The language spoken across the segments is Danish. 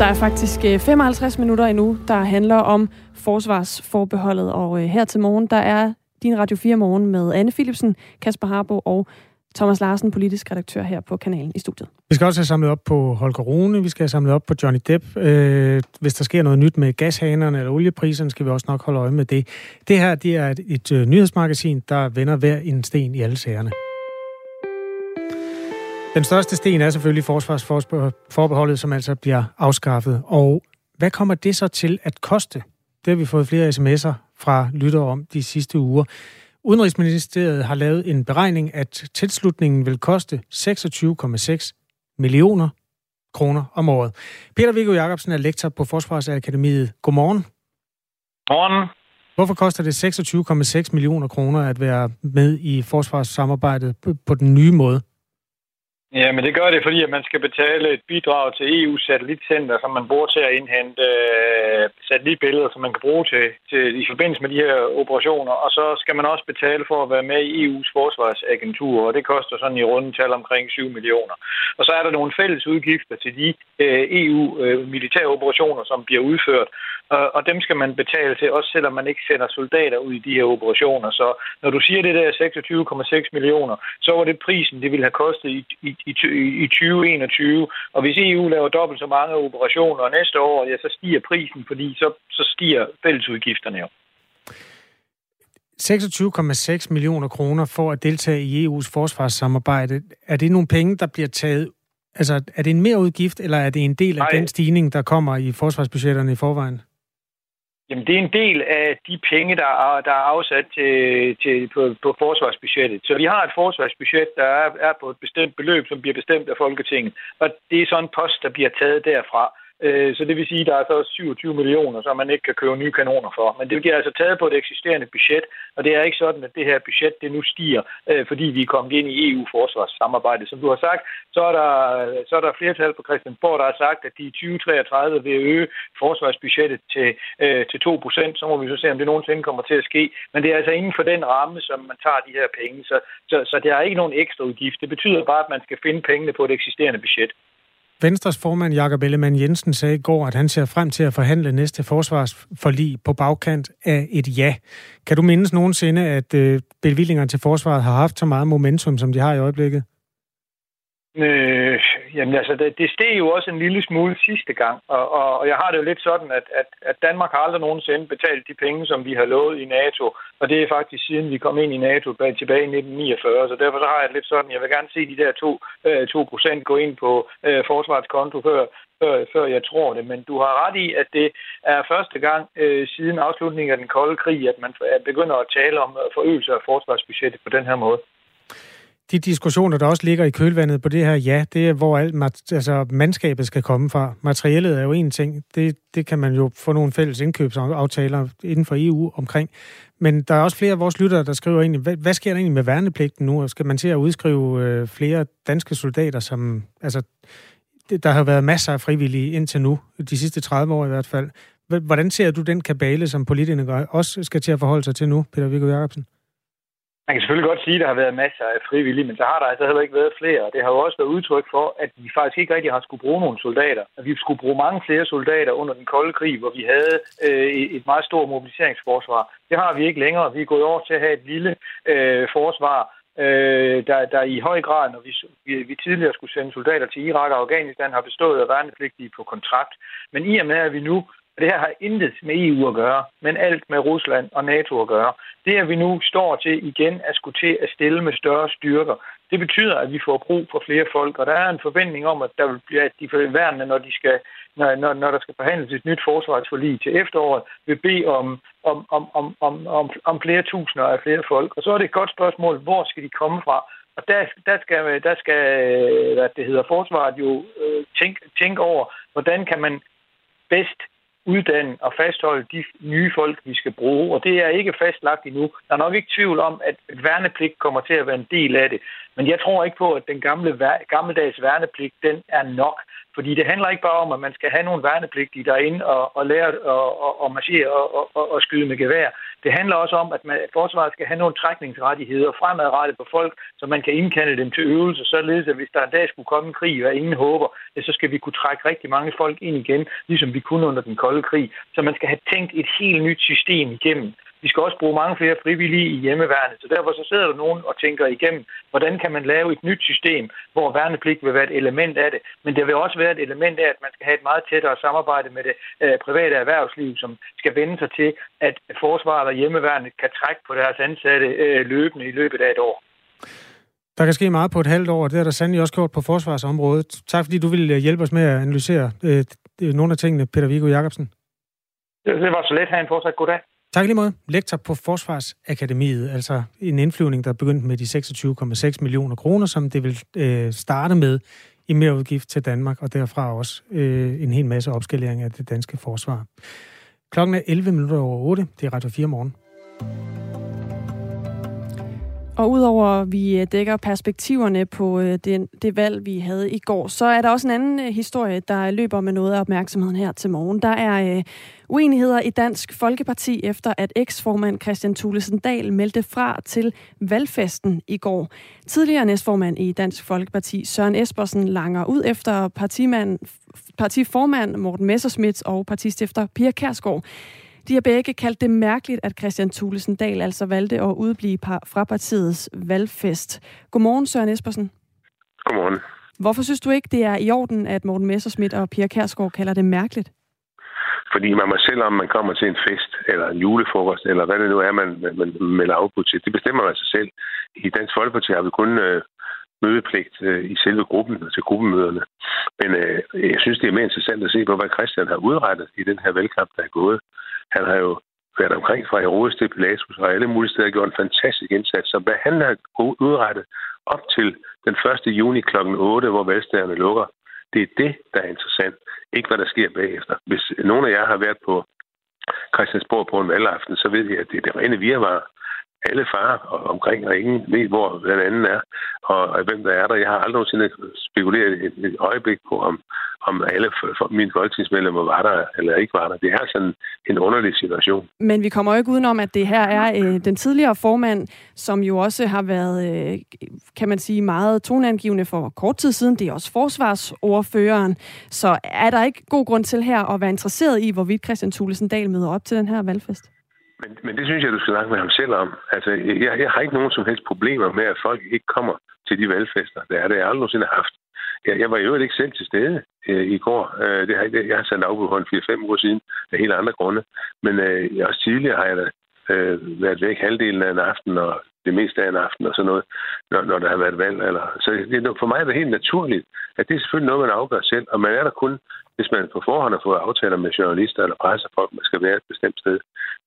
Der er faktisk øh, 55 minutter endnu, der handler om forsvarsforbeholdet, og øh, her til morgen, der er din Radio 4 morgen med Anne Philipsen, Kasper Harbo og Thomas Larsen, politisk redaktør her på kanalen i studiet. Vi skal også have samlet op på Holger Rune, vi skal have samlet op på Johnny Depp. Øh, hvis der sker noget nyt med gashanerne eller oliepriserne, skal vi også nok holde øje med det. Det her det er et, et øh, nyhedsmagasin, der vender hver en sten i alle sagerne. Den største sten er selvfølgelig forsvarsforbeholdet, som altså bliver afskaffet. Og hvad kommer det så til at koste? Det har vi fået flere sms'er fra lytter om de sidste uger. Udenrigsministeriet har lavet en beregning, at tilslutningen vil koste 26,6 millioner kroner om året. Peter Viggo Jacobsen er lektor på Forsvarsakademiet. Godmorgen. Godmorgen. Hvorfor koster det 26,6 millioner kroner at være med i forsvarssamarbejdet på den nye måde? Ja, men det gør det, fordi at man skal betale et bidrag til EU's satellitcenter, som man bruger til at indhente øh, satellitbilleder, som man kan bruge til, til i forbindelse med de her operationer. Og så skal man også betale for at være med i EU's forsvarsagentur, og det koster sådan i rundetal omkring 7 millioner. Og så er der nogle fælles udgifter til de øh, EU-militære øh, operationer, som bliver udført og, dem skal man betale til, også selvom man ikke sender soldater ud i de her operationer. Så når du siger det der 26,6 millioner, så var det prisen, det ville have kostet i, i, i, i 2021. Og hvis EU laver dobbelt så mange operationer næste år, ja, så stiger prisen, fordi så, så stiger fællesudgifterne jo. 26,6 millioner kroner for at deltage i EU's forsvarssamarbejde. Er det nogle penge, der bliver taget Altså, er det en mere udgift, eller er det en del af Nej. den stigning, der kommer i forsvarsbudgetterne i forvejen? Jamen, det er en del af de penge, der er, der er afsat til, til, på, på forsvarsbudgettet. Så vi har et forsvarsbudget, der er, er på et bestemt beløb, som bliver bestemt af Folketinget. Og det er sådan en post, der bliver taget derfra. Øh, så det vil sige, at der er så 27 millioner, som man ikke kan købe nye kanoner for. Men det bliver altså taget på et eksisterende budget, og det er ikke sådan, at det her budget det nu stiger, øh, fordi vi er kommet ind i EU-forsvarssamarbejdet. Som du har sagt, så er der, så er der flertal på Christiansborg, der har sagt, at de i 2033 vil øge forsvarsbudgettet til, øh, til 2 procent. Så må vi så se, om det nogensinde kommer til at ske. Men det er altså inden for den ramme, som man tager de her penge. Så, så, så der er ikke nogen ekstra udgift. Det betyder bare, at man skal finde pengene på et eksisterende budget. Venstres formand Jakob Ellemann Jensen sagde i går, at han ser frem til at forhandle næste forsvarsforlig på bagkant af et ja. Kan du mindes nogensinde, at øh, bevillingerne til forsvaret har haft så meget momentum, som de har i øjeblikket? Øh, jamen altså, det, det steg jo også en lille smule sidste gang, og, og, og jeg har det jo lidt sådan, at, at, at Danmark har aldrig nogensinde betalt de penge, som vi har lovet i NATO, og det er faktisk siden vi kom ind i NATO tilbage i 1949, så derfor så har jeg det lidt sådan, jeg vil gerne se de der 2, øh, 2 procent gå ind på øh, forsvarskonto før, før, før jeg tror det, men du har ret i, at det er første gang øh, siden afslutningen af den kolde krig, at man begynder at tale om øh, forøgelse af forsvarsbudgettet på den her måde de diskussioner, der også ligger i kølvandet på det her, ja, det er, hvor alt altså, mandskabet skal komme fra. Materiellet er jo en ting. Det, det kan man jo få nogle fælles indkøbsaftaler inden for EU omkring. Men der er også flere af vores lyttere, der skriver egentlig, hvad, hvad sker der egentlig med værnepligten nu? Skal man til at udskrive øh, flere danske soldater, som... Altså, der har været masser af frivillige indtil nu, de sidste 30 år i hvert fald. Hvordan ser du den kabale, som politikerne også skal til at forholde sig til nu, Peter Viggo Jacobsen? Man kan selvfølgelig godt sige, at der har været masser af frivillige, men så har der altså heller ikke været flere. Det har jo også været udtryk for, at vi faktisk ikke rigtig har skulle bruge nogle soldater. At vi skulle bruge mange flere soldater under den kolde krig, hvor vi havde øh, et meget stort mobiliseringsforsvar. Det har vi ikke længere. Vi er gået over til at have et lille øh, forsvar, øh, der, der i høj grad, når vi, vi, vi tidligere skulle sende soldater til Irak og Afghanistan, har bestået af værnepligtige på kontrakt. Men i og med, at vi nu det her har intet med EU at gøre, men alt med Rusland og NATO at gøre. Det, at vi nu står til igen at skulle til at stille med større styrker, det betyder, at vi får brug for flere folk, og der er en forventning om, at der vil blive, at de forværende, når, de skal, når, når, når der skal forhandles et nyt forsvarsforlig til efteråret, vil bede om, om, om, om, om, om, om flere tusinder af flere folk. Og så er det et godt spørgsmål, hvor skal de komme fra? Og der, der, skal, der skal hvad det hedder, forsvaret jo øh, tænke, tænk over, hvordan kan man bedst uddanne og fastholde de nye folk, vi skal bruge. Og det er ikke fastlagt endnu. Der er nok ikke tvivl om, at værnepligt kommer til at være en del af det. Men jeg tror ikke på, at den gamle, gammeldags værnepligt, den er nok. Fordi det handler ikke bare om, at man skal have nogle værnepligtige derinde og, og lære at og, og marchere og, og, og skyde med gevær. Det handler også om, at man, forsvaret skal have nogle trækningsrettigheder fremadrettet på folk, så man kan indkalde dem til øvelse, således at hvis der en dag skulle komme en krig, hvad ingen håber, ja, så skal vi kunne trække rigtig mange folk ind igen, ligesom vi kunne under den kolde krig. Så man skal have tænkt et helt nyt system igennem. Vi skal også bruge mange flere frivillige i hjemmeværnet, så derfor så sidder der nogen og tænker igennem, hvordan kan man lave et nyt system, hvor værnepligt vil være et element af det, men det vil også være et element af, at man skal have et meget tættere samarbejde med det øh, private erhvervsliv, som skal vende sig til, at forsvaret og hjemmeværnet kan trække på deres ansatte øh, løbende i løbet af et år. Der kan ske meget på et halvt år, og det har der sandelig også gjort på forsvarsområdet. Tak fordi du vil øh, hjælpe os med at analysere øh, nogle af tingene, Peter Viggo Jacobsen. Det var så let. Ha' en fortsat god dag. Tak lige måde. Lektor på Forsvarsakademiet, altså en indflyvning, der begyndte med de 26,6 millioner kroner, som det vil øh, starte med i mere udgift til Danmark, og derfra også øh, en hel masse opskalering af det danske forsvar. Klokken er 11 minutter over 8. Det er Radio 4 morgen. Og udover at vi øh, dækker perspektiverne på øh, det, det valg, vi havde i går, så er der også en anden øh, historie, der løber med noget af opmærksomheden her til morgen. Der er øh, uenigheder i Dansk Folkeparti efter, at eksformand Christian Thulesen Dahl meldte fra til valgfesten i går. Tidligere næstformand i Dansk Folkeparti, Søren Espersen, langer ud efter partimand, partiformand Morten Messerschmidt og partistifter Pia Kærsgaard. De har begge kaldt det mærkeligt, at Christian Thulesen Dahl altså valgte at udblive fra partiets valgfest. Godmorgen, Søren Espersen. Godmorgen. Hvorfor synes du ikke, det er i orden, at Morten Messerschmidt og Pia Kærsgaard kalder det mærkeligt? Fordi man må selv, om man kommer til en fest, eller en julefrokost, eller hvad det nu er, man, man melder afbud til, det bestemmer man sig selv. I Dansk Folkeparti har vi kun øh, mødepligt øh, i selve gruppen, til altså gruppemøderne. Men øh, jeg synes, det er mere interessant at se på, hvad Christian har udrettet i den her valgkamp, der er gået. Han har jo været omkring fra Herodes til Pilatus, og alle mulige steder gjort en fantastisk indsats. Så hvad han har udrettet op til den 1. juni kl. 8, hvor valgstederne lukker, det er det, der er interessant. Ikke hvad der sker bagefter. Hvis nogen af jer har været på Christiansborg på en valgaften, så ved I, at det er det rene virvar alle farer omkring, og ingen ved, hvor den anden er, og, og hvem der er der. Jeg har aldrig nogensinde spekuleret et, et øjeblik på, om, om alle for, mine folketingsmedlemmer var der eller ikke var der. Det er sådan en underlig situation. Men vi kommer jo ikke udenom, at det her er øh, den tidligere formand, som jo også har været, øh, kan man sige, meget toneangivende for kort tid siden. Det er også forsvarsordføreren. Så er der ikke god grund til her at være interesseret i, hvorvidt Christian Thulesen Dahl møder op til den her valgfest? Men, men det synes jeg, du skal snakke med ham selv om. Altså, jeg, jeg har ikke nogen som helst problemer med, at folk ikke kommer til de valgfester. Det er det, jeg aldrig nogensinde haft. Jeg, jeg var jo ikke selv til stede øh, i går. Øh, det har, jeg, jeg har sat afbud på en 4-5 uger siden af helt andre grunde. Men øh, også tidligere har jeg da øh, været væk halvdelen af en aften og det meste af en aften og sådan noget, når, når der har været valg. Eller, så det, for mig er det helt naturligt, at det er selvfølgelig noget, man afgør selv, og man er der kun, hvis man på forhånd har fået aftaler med journalister eller pressefolk, man skal være et bestemt sted.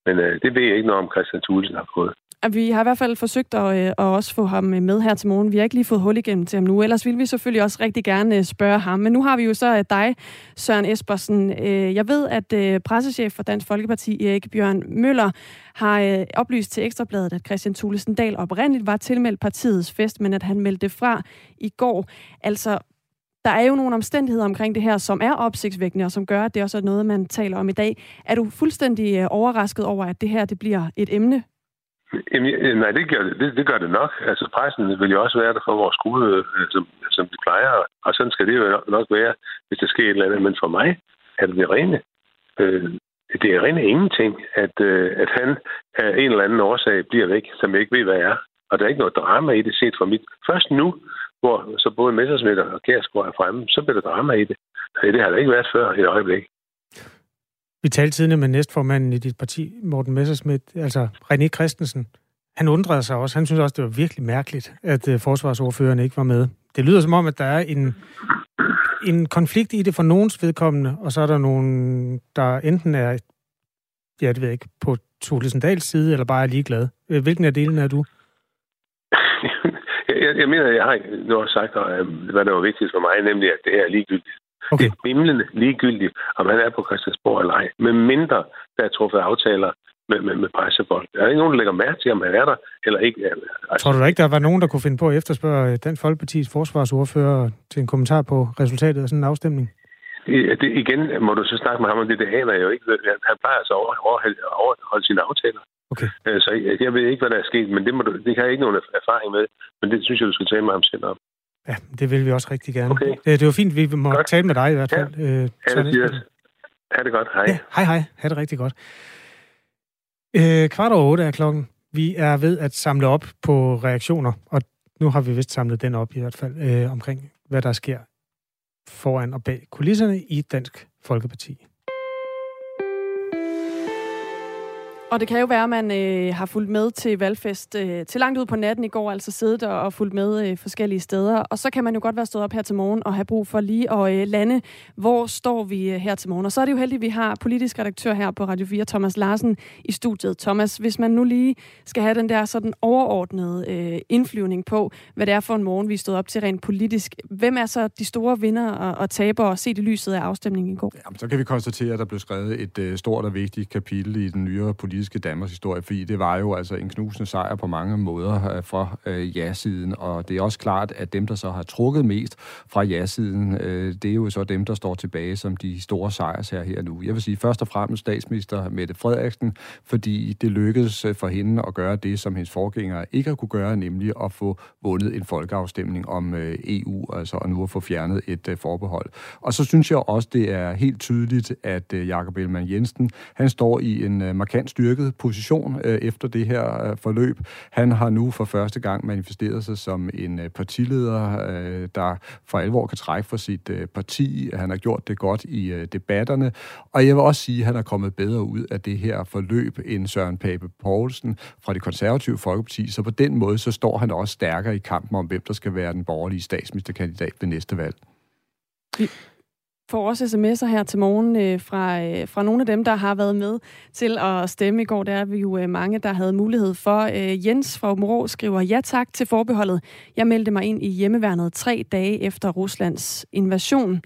Men øh, det ved jeg ikke noget om, Christian Thulesen har fået. Vi har i hvert fald forsøgt at, øh, at også få ham øh, med her til morgen. Vi har ikke lige fået hul igennem til ham nu, ellers vil vi selvfølgelig også rigtig gerne øh, spørge ham. Men nu har vi jo så dig, Søren Espersen. Jeg ved, at pressechef for Dansk Folkeparti, Erik Bjørn Møller, har oplyst til Ekstrabladet, at Christian Thulesen Dahl oprindeligt var tilmeldt partiets fest, men at han meldte fra i går. Altså, der er jo nogle omstændigheder omkring det her, som er opsigtsvækkende, og som gør, at det også er noget, man taler om i dag. Er du fuldstændig overrasket over, at det her det bliver et emne Jamen, nej, det gør det, det gør det nok. Altså, pressen vil jo også være der for vores gruppe, øh, som, som de plejer, og sådan skal det jo nok være, hvis der sker et eller andet. Men for mig er det det rene. Øh, det er rene ingenting, at, øh, at han af en eller anden årsag bliver væk, som jeg ikke ved, hvad er. Og der er ikke noget drama i det set fra mit. Først nu, hvor så både Messersmith og Kærsgaard er fremme, så bliver der drama i det. Det har der ikke været før i et øjeblik. Vi talte tidligere med næstformanden i dit parti, Morten Messerschmidt, altså René Christensen. Han undrede sig også. Han synes også, det var virkelig mærkeligt, at øh, forsvarsordføreren ikke var med. Det lyder som om, at der er en, en konflikt i det for nogens vedkommende, og så er der nogen, der enten er, ja, det ved jeg ikke, på Thulesen Dahls side, eller bare er ligeglad. Øh, hvilken af delene er du? jeg, jeg mener, jeg har nu også sagt, hvad der var vigtigt for mig, nemlig, at det her er ligegyldigt. Okay. Det er bimlende ligegyldigt, om han er på Christiansborg eller ej. Med mindre, der er truffet aftaler med, med, med pressefolk. Der er ikke nogen, der lægger mærke til, om han er der eller ikke. Altså. Tror du da ikke, der var nogen, der kunne finde på at efterspørge den Folkepartis forsvarsordfører til en kommentar på resultatet af sådan en afstemning? Det, det, igen må du så snakke med ham om det, det aner jeg jo ikke. Han plejer altså at overholde, overholde sine aftaler. Okay. Øh, så jeg, jeg ved ikke, hvad der er sket, men det, må du, det har jeg ikke nogen erfaring med. Men det synes jeg, du skal tale med ham selv om. Ja, det vil vi også rigtig gerne. Okay. Det, det var fint, vi må Godt. tale med dig i hvert Ja. fald. Øh, Ha' Søren det. Espersen. Ha' det godt. Hej. Ja, hej hej. Ha' det rigtig godt. Øh, kvart over otte er klokken. Vi er ved at samle op på reaktioner, og nu har vi vist samlet den op i hvert fald, øh, omkring hvad der sker foran og bag kulisserne i Dansk Folkeparti. Og det kan jo være, at man øh, har fulgt med til valgfest øh, til langt ud på natten i går, altså siddet og, og fulgt med øh, forskellige steder. Og så kan man jo godt være stået op her til morgen og have brug for lige at øh, lande, hvor står vi øh, her til morgen. Og så er det jo heldigt, at vi har politisk redaktør her på Radio 4, Thomas Larsen, i studiet. Thomas, hvis man nu lige skal have den der sådan overordnede øh, indflyvning på, hvad det er for en morgen, vi er stået op til rent politisk. Hvem er så de store vinder og, og tabere set i lyset af afstemningen i går? Jamen, så kan vi konstatere, at der blev skrevet et øh, stort og vigtigt kapitel i den nyere politiske Danmarks historie, fordi det var jo altså en knusende sejr på mange måder øh, fra øh, ja-siden, og det er også klart, at dem, der så har trukket mest fra ja-siden, øh, det er jo så dem, der står tilbage som de store sejrs her, her nu. Jeg vil sige først og fremmest statsminister Mette Frederiksen, fordi det lykkedes øh, for hende at gøre det, som hendes forgængere ikke har kunne gøre, nemlig at få vundet en folkeafstemning om øh, EU, altså og nu at få fjernet et øh, forbehold. Og så synes jeg også, det er helt tydeligt, at øh, Jakob Ellemann Jensen, han står i en øh, markant styrket position øh, efter det her øh, forløb. Han har nu for første gang manifesteret sig som en øh, partileder, øh, der for alvor kan trække for sit øh, parti. Han har gjort det godt i øh, debatterne, og jeg vil også sige, at han er kommet bedre ud af det her forløb end Søren Pape Poulsen fra det konservative Folkeparti, så på den måde så står han også stærkere i kampen om, hvem der skal være den borgerlige statsministerkandidat ved næste valg får også sms'er her til morgen øh, fra, øh, fra nogle af dem, der har været med til at stemme i går. Der er vi jo øh, mange, der havde mulighed for. Øh, Jens fra Områ skriver, ja tak til forbeholdet. Jeg meldte mig ind i hjemmeværnet tre dage efter Ruslands invasion.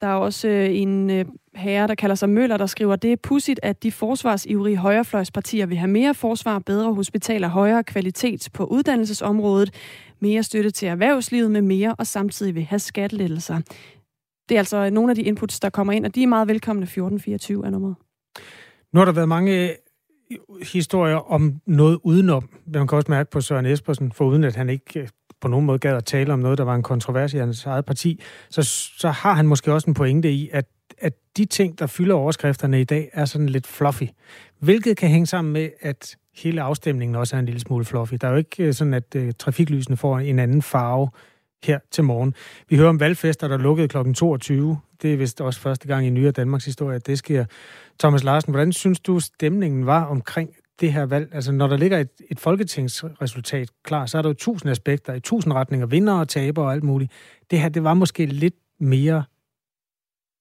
Der er også øh, en øh, herre, der kalder sig Møller, der skriver, det er pudsigt, at de forsvarsivrige højrefløjspartier vil have mere forsvar, bedre hospitaler, højere kvalitet på uddannelsesområdet, mere støtte til erhvervslivet med mere, og samtidig vil have skattelettelser. Det er altså nogle af de inputs, der kommer ind, og de er meget velkomne 1424 er nummeret. Nu har der været mange øh, historier om noget udenom. Man kan også mærke på Søren Espersen, for uden at han ikke øh, på nogen måde gad at tale om noget, der var en kontrovers i hans eget parti, så, så har han måske også en pointe i, at, at de ting, der fylder overskrifterne i dag, er sådan lidt fluffy. Hvilket kan hænge sammen med, at hele afstemningen også er en lille smule fluffy. Der er jo ikke øh, sådan, at uh, trafiklysene får en anden farve her til morgen. Vi hører om valgfester, der lukkede kl. 22. Det er vist også første gang i nyere Danmarks historie, at det sker. Thomas Larsen, hvordan synes du, stemningen var omkring det her valg? Altså, når der ligger et, et folketingsresultat klar, så er der jo tusind aspekter i tusind retninger, vinder og taber og alt muligt. Det her, det var måske lidt mere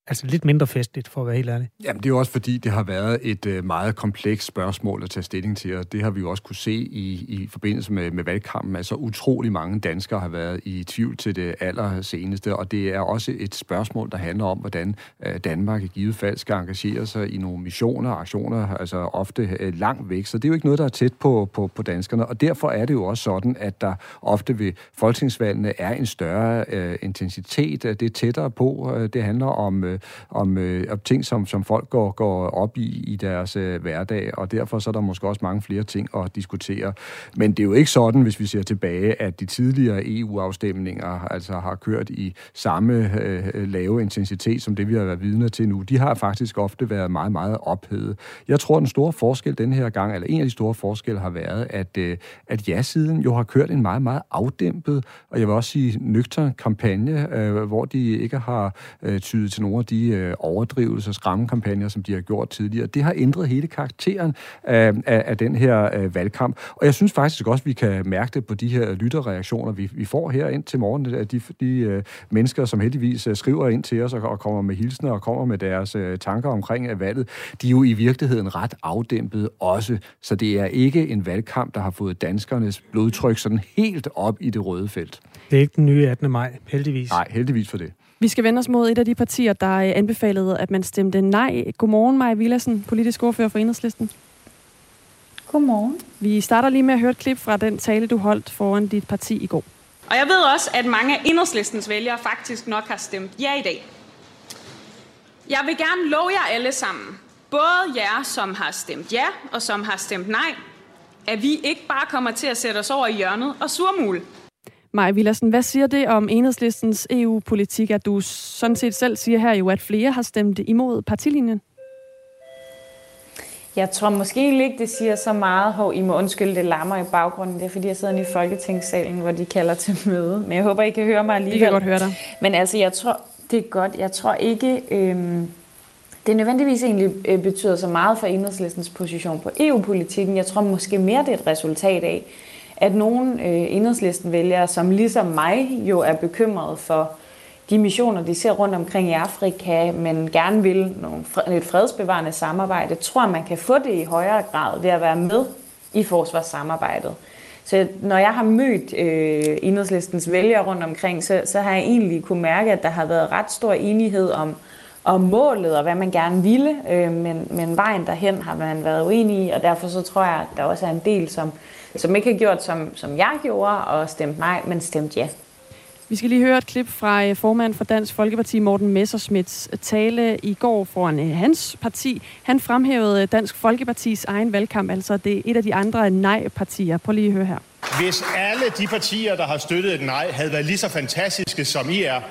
Altså lidt mindre festligt, for at være helt ærlig. Jamen, det er jo også fordi, det har været et øh, meget komplekst spørgsmål at tage stilling til, og det har vi jo også kunne se i, i forbindelse med, med valgkampen. Altså utrolig mange danskere har været i tvivl til det aller seneste, og det er også et spørgsmål, der handler om, hvordan øh, Danmark i givet fald skal engagere sig i nogle missioner og aktioner, altså ofte øh, langt væk. Så det er jo ikke noget, der er tæt på, på, på danskerne, og derfor er det jo også sådan, at der ofte ved folketingsvalgene er en større øh, intensitet. Det er tættere på. Øh, det handler om øh, Øh, om, øh, om ting, som, som folk går, går op i i deres øh, hverdag, og derfor så er der måske også mange flere ting at diskutere. Men det er jo ikke sådan, hvis vi ser tilbage, at de tidligere EU-afstemninger altså har kørt i samme øh, lave intensitet, som det vi har været vidne til nu. De har faktisk ofte været meget, meget ophedet. Jeg tror, den store forskel den her gang, eller en af de store forskelle har været, at, øh, at ja-siden jo har kørt en meget, meget afdæmpet, og jeg vil også sige nøgtern kampagne, øh, hvor de ikke har øh, tydet til nogle af de øh, overdrivelser, skræmmekampagner, som de har gjort tidligere. Det har ændret hele karakteren af, af, af den her øh, valgkamp. Og jeg synes faktisk også, at vi kan mærke det på de her lytterreaktioner, vi, vi får her ind til morgen. De, de øh, mennesker, som heldigvis øh, skriver ind til os og, og kommer med hilsner og kommer med deres øh, tanker omkring øh, valget, de er jo i virkeligheden ret afdæmpet også. Så det er ikke en valgkamp, der har fået danskernes blodtryk sådan helt op i det røde felt. Det er ikke den nye 18. maj, heldigvis. Nej, heldigvis for det. Vi skal vende os mod et af de partier, der anbefalede, at man stemte nej. Godmorgen, Maja Villassen, politisk ordfører for Enhedslisten. Godmorgen. Vi starter lige med at høre et klip fra den tale, du holdt foran dit parti i går. Og jeg ved også, at mange af Enhedslistens vælgere faktisk nok har stemt ja i dag. Jeg vil gerne love jer alle sammen, både jer, som har stemt ja og som har stemt nej, at vi ikke bare kommer til at sætte os over i hjørnet og surmule. Maja Villersen, hvad siger det om enhedslistens EU-politik, at du sådan set selv siger her jo, at flere har stemt imod partilinjen? Jeg tror måske ikke, det siger så meget, hov, I må undskylde, det larmer i baggrunden. Det er, fordi jeg sidder i Folketingssalen, hvor de kalder til møde. Men jeg håber, I kan høre mig alligevel. Vi kan godt høre dig. Men altså, jeg tror, det er godt. Jeg tror ikke, øhm, det nødvendigvis egentlig øh, betyder så meget for enhedslistens position på EU-politikken. Jeg tror måske mere, det er et resultat af, at nogle øh, enhedslisten vælgere, som ligesom mig jo er bekymret for de missioner, de ser rundt omkring i Afrika, men gerne vil nogle, et fredsbevarende samarbejde, tror man kan få det i højere grad ved at være med i forsvarssamarbejdet. Så når jeg har mødt øh, enhedslistens vælgere rundt omkring, så, så har jeg egentlig kunne mærke, at der har været ret stor enighed om, om målet og hvad man gerne ville, øh, men, men vejen derhen har man været uenig i, og derfor så tror jeg, at der også er en del, som, som ikke har gjort, som, som jeg gjorde, og stemt nej, men stemt ja. Vi skal lige høre et klip fra øh, formand for Dansk Folkeparti, Morten Messersmiths tale i går foran øh, hans parti. Han fremhævede øh, Dansk Folkepartis egen valgkamp, altså det er et af de andre nej-partier. Prøv lige at høre her. Hvis alle de partier, der har støttet et nej, havde været lige så fantastiske som I er,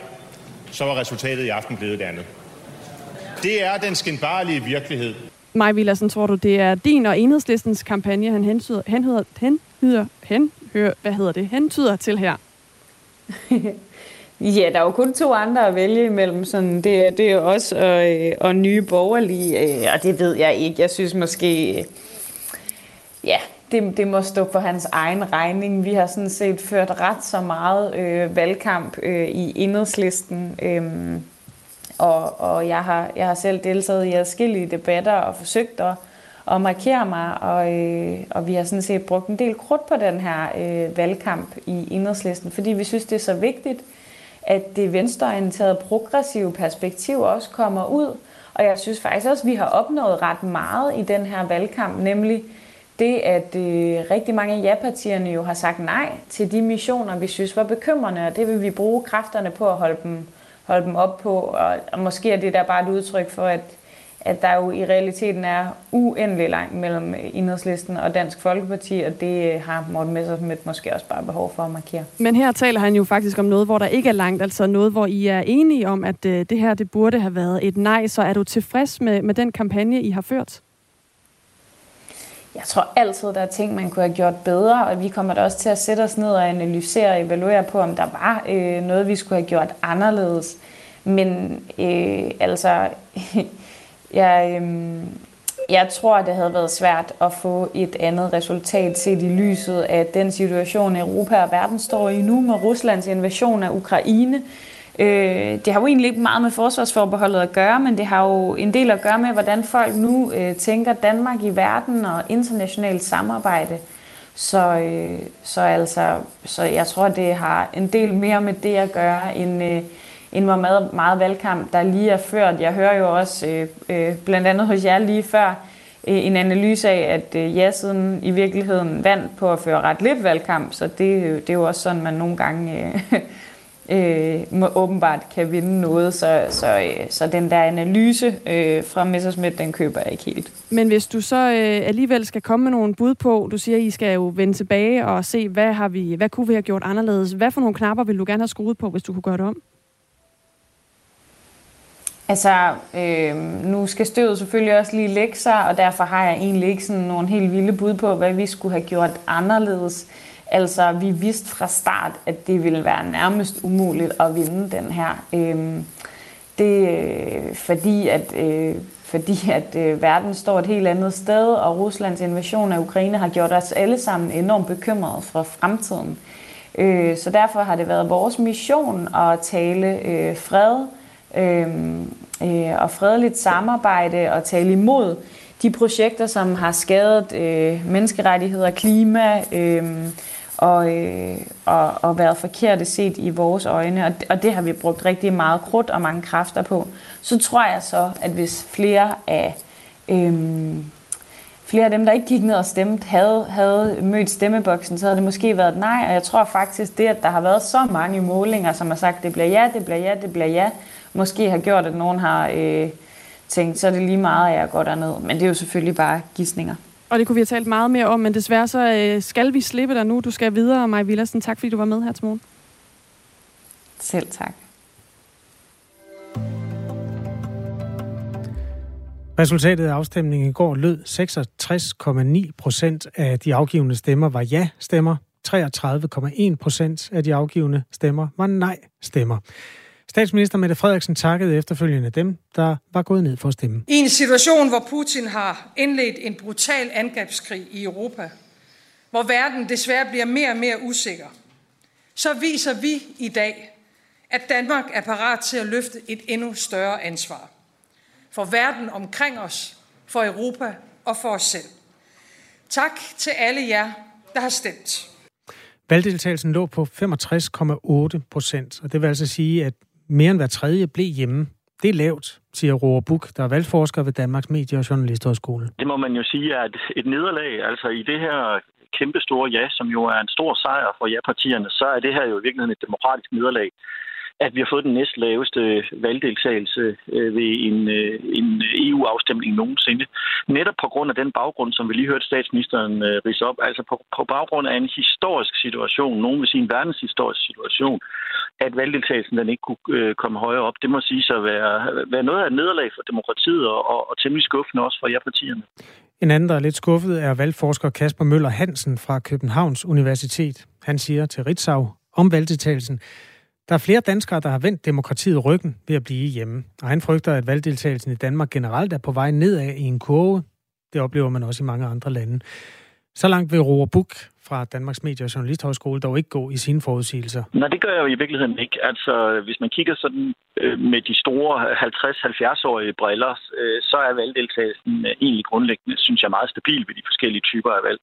så var resultatet i aften blevet et andet. Det er den skinbarlige virkelighed. Maj Villersen, tror du, det er din og enhedslistens kampagne, han hentyder, hentyder, hen, hentyder, hvad hedder det, hentyder til her? ja, der er jo kun to andre at vælge imellem. Sådan, det, det er os og, øh, og nye borgerlige, øh, og det ved jeg ikke. Jeg synes måske, øh, ja, det, det må stå på hans egen regning. Vi har sådan set ført ret så meget øh, valgkamp øh, i enhedslisten. Øh, og, og jeg, har, jeg har selv deltaget i adskillige debatter og forsøgt at, at markere mig, og, øh, og vi har sådan set brugt en del krudt på den her øh, valgkamp i enhedslisten, fordi vi synes, det er så vigtigt, at det venstreorienterede progressive perspektiv også kommer ud. Og jeg synes faktisk også, at vi har opnået ret meget i den her valgkamp, nemlig det, at øh, rigtig mange af ja-partierne jo har sagt nej til de missioner, vi synes var bekymrende, og det vil vi bruge kræfterne på at holde dem, holde dem op på. Og, og måske er det der bare et udtryk for, at, at der jo i realiteten er uendelig langt mellem enhedslisten og Dansk Folkeparti, og det øh, har Morten Messersmith måske også bare behov for at markere. Men her taler han jo faktisk om noget, hvor der ikke er langt, altså noget, hvor I er enige om, at øh, det her det burde have været et nej, så er du tilfreds med, med den kampagne, I har ført? Jeg tror altid, der er ting, man kunne have gjort bedre, og vi kommer da også til at sætte os ned og analysere og evaluere på, om der var øh, noget, vi skulle have gjort anderledes. Men øh, altså, jeg, øh, jeg tror, det havde været svært at få et andet resultat set i lyset af den situation, Europa og verden står i nu med Ruslands invasion af Ukraine. Øh, Øh, det har jo egentlig ikke meget med forsvarsforbeholdet at gøre, men det har jo en del at gøre med, hvordan folk nu øh, tænker Danmark i verden og internationalt samarbejde. Så, øh, så, altså, så jeg tror, det har en del mere med det at gøre, end, øh, end hvor meget, meget valgkamp, der lige er ført. Jeg hører jo også, øh, øh, blandt andet hos jer lige før, øh, en analyse af, at øh, ja siden i virkeligheden vandt på at føre ret lidt valgkamp, så det, øh, det er jo også sådan, man nogle gange øh, øh, må åbenbart kan vinde noget, så, så, øh, så den der analyse øh, fra Messersmith, den køber jeg ikke helt. Men hvis du så øh, alligevel skal komme med nogle bud på, du siger, I skal jo vende tilbage og se, hvad, har vi, hvad kunne vi have gjort anderledes? Hvad for nogle knapper vil du gerne have skruet på, hvis du kunne gøre det om? Altså, øh, nu skal støvet selvfølgelig også lige lægge sig, og derfor har jeg egentlig ikke sådan nogle helt vilde bud på, hvad vi skulle have gjort anderledes. Altså, vi vidste fra start, at det ville være nærmest umuligt at vinde den her. Øh, det øh, fordi, at, øh, fordi at øh, verden står et helt andet sted, og Ruslands invasion af Ukraine har gjort os alle sammen enormt bekymrede for fremtiden. Øh, så derfor har det været vores mission at tale øh, fred øh, øh, og fredeligt samarbejde og tale imod de projekter, som har skadet øh, menneskerettigheder, klima, øh, og, øh, og, og været forkerte set i vores øjne, og, og det har vi brugt rigtig meget krudt og mange kræfter på, så tror jeg så, at hvis flere af, øh, flere af dem, der ikke gik ned og stemte, havde, havde mødt stemmeboksen, så havde det måske været nej, og jeg tror faktisk det, at der har været så mange målinger, som har sagt, det bliver ja, det bliver ja, det bliver ja, måske har gjort, at nogen har... Øh, tænkt, så er det lige meget, at jeg går derned. Men det er jo selvfølgelig bare gissninger. Og det kunne vi have talt meget mere om, men desværre så øh, skal vi slippe dig nu. Du skal videre, Maja Villersen. Tak fordi du var med her til morgen. Selv tak. Resultatet af afstemningen i går lød 66,9 procent af de afgivende stemmer var ja-stemmer. 33,1 procent af de afgivende stemmer var nej-stemmer. Statsminister Mette Frederiksen takkede efterfølgende dem, der var gået ned for at stemme. I en situation, hvor Putin har indledt en brutal angrebskrig i Europa, hvor verden desværre bliver mere og mere usikker, så viser vi i dag, at Danmark er parat til at løfte et endnu større ansvar. For verden omkring os, for Europa og for os selv. Tak til alle jer, der har stemt. Valgdeltagelsen lå på 65,8 procent, og det vil altså sige, at mere end hver tredje blev hjemme. Det er lavt, siger Roar Buk, der er valgforsker ved Danmarks Medie- og Journalisthøjskole. Det må man jo sige er et, et nederlag. Altså i det her kæmpe store ja, som jo er en stor sejr for ja-partierne, så er det her jo i virkeligheden et demokratisk nederlag at vi har fået den næst laveste valgdeltagelse øh, ved en, øh, en øh, EU-afstemning nogensinde. Netop på grund af den baggrund, som vi lige hørte statsministeren rise op, altså på, på baggrund af en historisk situation, nogen vil sige en verdenshistorisk situation, at valgdeltagelsen den ikke kunne komme højere op. Det må sige sig at være, være noget af et nederlag for demokratiet og, og, og temmelig skuffende også for jer partierne. En anden, der er lidt skuffet, er valgforsker Kasper Møller Hansen fra Københavns Universitet. Han siger til Ritzau om valgdeltagelsen, der er flere danskere, der har vendt demokratiet ryggen ved at blive hjemme, og han frygter, at valgdeltagelsen i Danmark generelt er på vej nedad i en kurve. Det oplever man også i mange andre lande. Så langt vil Roar Buk fra Danmarks Medie- og Journalisthøjskole dog ikke gå i sine forudsigelser? Nej, det gør jeg jo i virkeligheden ikke. Altså, hvis man kigger sådan øh, med de store 50-70-årige briller, øh, så er valgdeltagelsen øh, egentlig grundlæggende, synes jeg, meget stabil ved de forskellige typer af valg.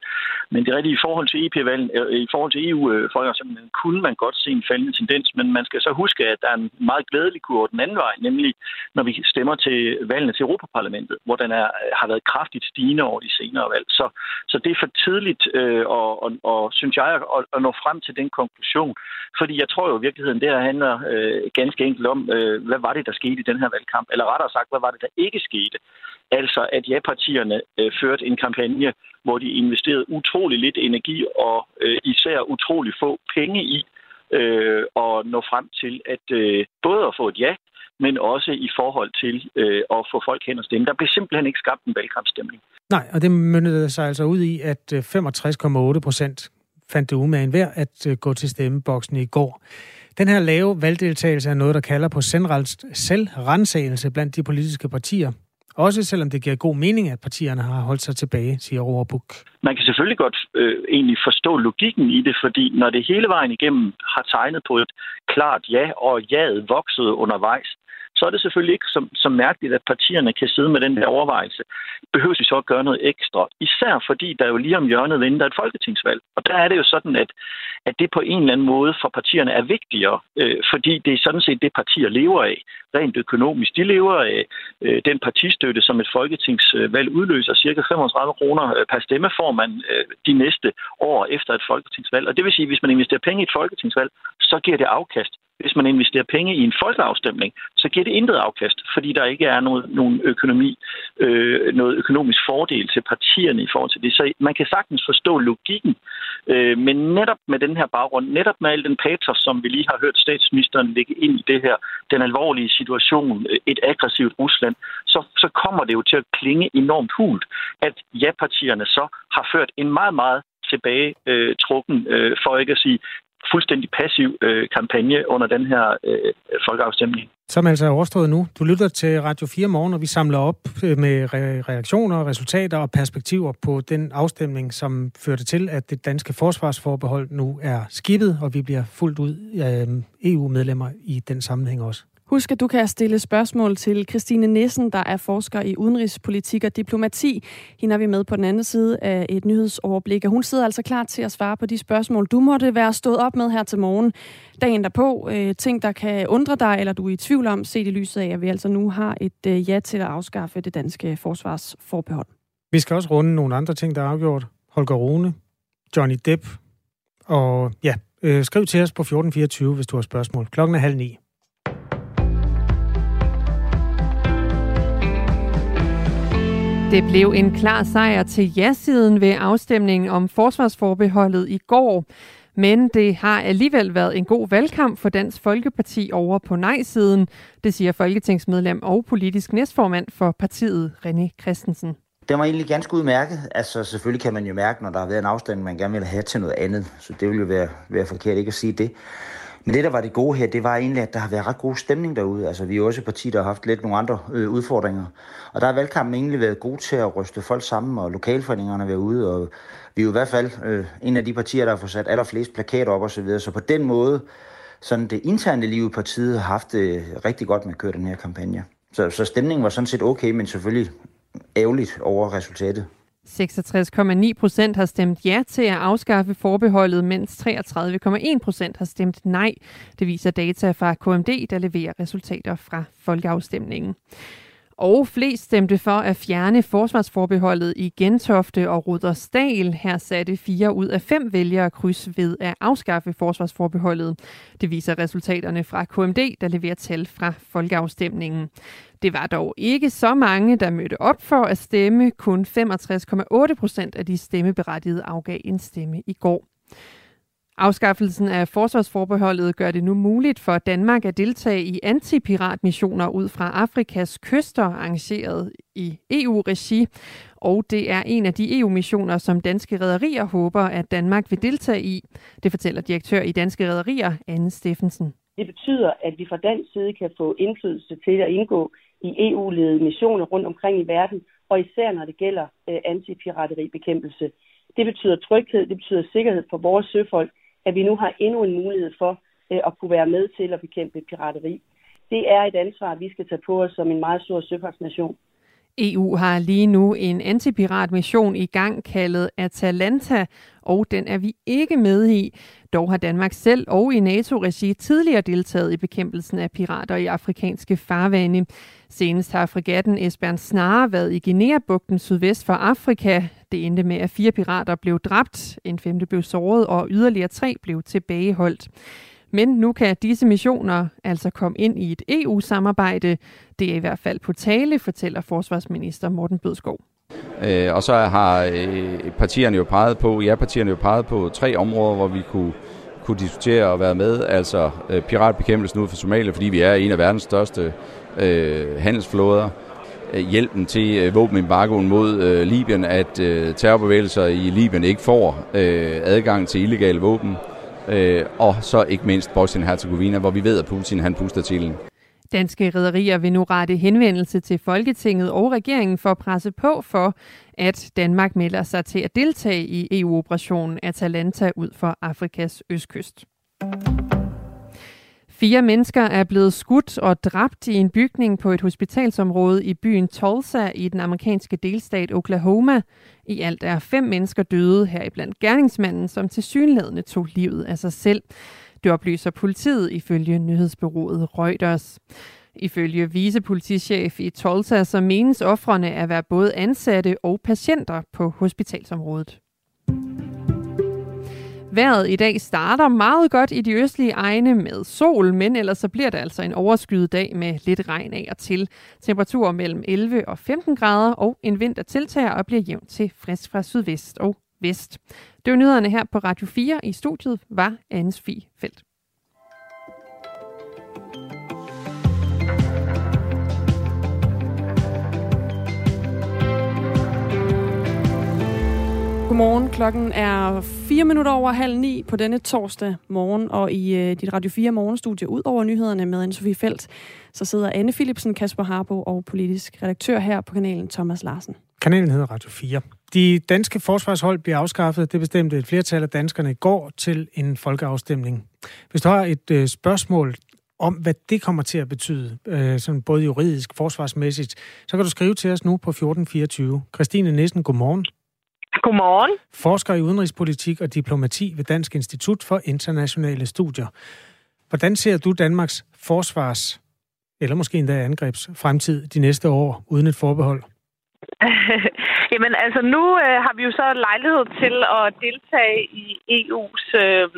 Men det er rigtigt, i forhold til EP-valgen, øh, i forhold til eu øh, folkeafstemningen kunne man godt se en faldende tendens, men man skal så huske, at der er en meget glædelig kurve den anden vej, nemlig når vi stemmer til valgene til Europaparlamentet, hvor den er, har været kraftigt stigende over de senere valg. Så, så det er for tidligt øh, at, og, og, synes jeg, at, at nå frem til den konklusion. Fordi jeg tror jo i virkeligheden, det her handler øh, ganske enkelt om, øh, hvad var det, der skete i den her valgkamp? Eller rettere sagt, hvad var det, der ikke skete? Altså, at ja-partierne øh, førte en kampagne, hvor de investerede utrolig lidt energi og øh, især utrolig få penge i øh, og nå frem til at øh, både at få et ja, men også i forhold til øh, at få folk hen og stemme. Der blev simpelthen ikke skabt en valgkampstemning. Nej, og det myndede sig altså ud i, at øh, 65,8 procent fandt det umagen værd at øh, gå til stemmeboksen i går. Den her lave valgdeltagelse er noget, der kalder på selvrensagelse blandt de politiske partier. Også selvom det giver god mening, at partierne har holdt sig tilbage, siger Roerbuk. Man kan selvfølgelig godt øh, egentlig forstå logikken i det, fordi når det hele vejen igennem har tegnet på et klart ja, og jaet voksede undervejs, så er det selvfølgelig ikke så, så mærkeligt, at partierne kan sidde med den der overvejelse. Behøver vi så at gøre noget ekstra? Især fordi der jo lige om hjørnet venter et folketingsvalg. Og der er det jo sådan, at, at det på en eller anden måde for partierne er vigtigere, øh, fordi det er sådan set det, partier lever af. Rent økonomisk. De lever af øh, den partistøtte, som et folketingsvalg udløser. Cirka 35 kroner øh, per stemme får man øh, de næste år efter et folketingsvalg. Og det vil sige, at hvis man investerer penge i et folketingsvalg, så giver det afkast. Hvis man investerer penge i en folkeafstemning, så giver det intet afkast, fordi der ikke er noget, nogen økonomi, øh, noget økonomisk fordel til partierne i forhold til det. Så man kan sagtens forstå logikken, øh, men netop med den her baggrund, netop med al den patos, som vi lige har hørt statsministeren lægge ind i det her, den alvorlige situation, øh, et aggressivt Rusland, så, så kommer det jo til at klinge enormt hult, at ja-partierne så har ført en meget, meget tilbage øh, trukken, øh, for ikke at sige fuldstændig passiv øh, kampagne under den her øh, folkeafstemning. Som altså er overstået nu. Du lytter til Radio 4 morgen, og vi samler op øh, med re- reaktioner, resultater og perspektiver på den afstemning, som førte til, at det danske forsvarsforbehold nu er skibet, og vi bliver fuldt ud øh, EU-medlemmer i den sammenhæng også. Husk, at du kan stille spørgsmål til Christine Nissen, der er forsker i udenrigspolitik og diplomati. Hende er vi med på den anden side af et nyhedsoverblik, og hun sidder altså klar til at svare på de spørgsmål, du måtte være stået op med her til morgen. Dagen derpå, øh, ting, der kan undre dig, eller du er i tvivl om, set i lyset af, at vi altså nu har et øh, ja til at afskaffe det danske forsvarsforbehold. Vi skal også runde nogle andre ting, der er afgjort. Holger Rune, Johnny Depp, og ja, øh, skriv til os på 1424, hvis du har spørgsmål. Klokken er halv ni. Det blev en klar sejr til ja-siden ved afstemningen om forsvarsforbeholdet i går. Men det har alligevel været en god valgkamp for Dansk Folkeparti over på nej-siden, det siger folketingsmedlem og politisk næstformand for partiet, René Christensen. Det var egentlig ganske udmærket. Altså selvfølgelig kan man jo mærke, når der har været en afstemning, man gerne vil have til noget andet. Så det ville jo være, være forkert ikke at sige det. Men det, der var det gode her, det var egentlig, at der har været ret god stemning derude. Altså, vi er også et parti, der har haft lidt nogle andre øh, udfordringer. Og der har valgkampen egentlig været god til at ryste folk sammen, og lokalforeningerne har været ude. Og vi er jo i hvert fald øh, en af de partier, der har fået sat allerflest plakater op og så videre. Så på den måde, sådan det interne liv i partiet har haft det rigtig godt med at køre den her kampagne. Så, så stemningen var sådan set okay, men selvfølgelig ærgerligt over resultatet. 66,9 procent har stemt ja til at afskaffe forbeholdet, mens 33,1 procent har stemt nej. Det viser data fra KMD, der leverer resultater fra folkeafstemningen. Og flest stemte for at fjerne forsvarsforbeholdet i Gentofte og Rudersdal. Her satte fire ud af fem vælgere kryds ved at afskaffe forsvarsforbeholdet. Det viser resultaterne fra KMD, der leverer tal fra folkeafstemningen. Det var dog ikke så mange, der mødte op for at stemme. Kun 65,8 procent af de stemmeberettigede afgav en stemme i går. Afskaffelsen af forsvarsforbeholdet gør det nu muligt for Danmark at deltage i antipiratmissioner ud fra Afrikas kyster, arrangeret i EU-regi. Og det er en af de EU-missioner, som danske rædderier håber, at Danmark vil deltage i. Det fortæller direktør i Danske Rædderier, Anne Steffensen. Det betyder, at vi fra dansk side kan få indflydelse til at indgå i EU-ledede missioner rundt omkring i verden, og især når det gælder øh, antipirateribekæmpelse. Det betyder tryghed, det betyder sikkerhed for vores søfolk, at vi nu har endnu en mulighed for øh, at kunne være med til at bekæmpe pirateri. Det er et ansvar, vi skal tage på os som en meget stor søfartsnation. EU har lige nu en antipiratmission i gang kaldet Atalanta, og den er vi ikke med i. Dog har Danmark selv og i NATO-regi tidligere deltaget i bekæmpelsen af pirater i afrikanske farvande. Senest har fregatten Esbern Snare været i Guinea-bugten sydvest for Afrika. Det endte med, at fire pirater blev dræbt, en femte blev såret, og yderligere tre blev tilbageholdt. Men nu kan disse missioner altså komme ind i et EU-samarbejde. Det er i hvert fald på tale, fortæller forsvarsminister Morten Bødskov. Øh, og så har øh, partierne jo peget på, ja, partierne jo peget på tre områder, hvor vi kunne, kunne diskutere og være med. Altså øh, piratbekæmpelsen ud for Somalia, fordi vi er en af verdens største øh, handelsflåder. Øh, hjælpen til øh, våbenembargoen mod øh, Libyen, at øh, terrorbevægelser i Libyen ikke får øh, adgang til illegale våben. Øh, og så ikke mindst Bosnien-Herzegovina, hvor vi ved, at Putin han puster til. Danske rædderier vil nu rette henvendelse til Folketinget og regeringen for at presse på for, at Danmark melder sig til at deltage i EU-operationen Atalanta ud for Afrikas østkyst. Fire mennesker er blevet skudt og dræbt i en bygning på et hospitalsområde i byen Tulsa i den amerikanske delstat Oklahoma. I alt er fem mennesker døde, heriblandt gerningsmanden, som til synlædende tog livet af sig selv. Det oplyser politiet ifølge nyhedsbyrået Reuters. Ifølge vicepolitichef i Tulsa, så menes offrene at være både ansatte og patienter på hospitalsområdet. Vejret i dag starter meget godt i de østlige egne med sol, men ellers så bliver det altså en overskyet dag med lidt regn af og til. Temperaturer mellem 11 og 15 grader, og en vind, der tiltager og bliver jævnt til frisk fra sydvest og vest. Det var nyhederne her på Radio 4. I studiet var Anne Sofie Felt. Godmorgen. Klokken er 4 minutter over halv ni på denne torsdag morgen, og i øh, dit Radio 4 morgenstudie, ud over nyhederne med anne Sofie Felt, så sidder Anne Philipsen, Kasper Harbo og politisk redaktør her på kanalen Thomas Larsen. Kanalen hedder Radio 4. De danske forsvarshold bliver afskaffet. Det bestemte et flertal af danskerne i går til en folkeafstemning. Hvis du har et øh, spørgsmål om, hvad det kommer til at betyde, øh, sådan både juridisk, forsvarsmæssigt, så kan du skrive til os nu på 1424. Christine Nissen, godmorgen. Godmorgen. Forsker i udenrigspolitik og diplomati ved Dansk Institut for Internationale Studier. Hvordan ser du Danmarks forsvars, eller måske endda angrebs, fremtid de næste år uden et forbehold? Jamen altså nu øh, har vi jo så lejlighed til at deltage i EU's øh,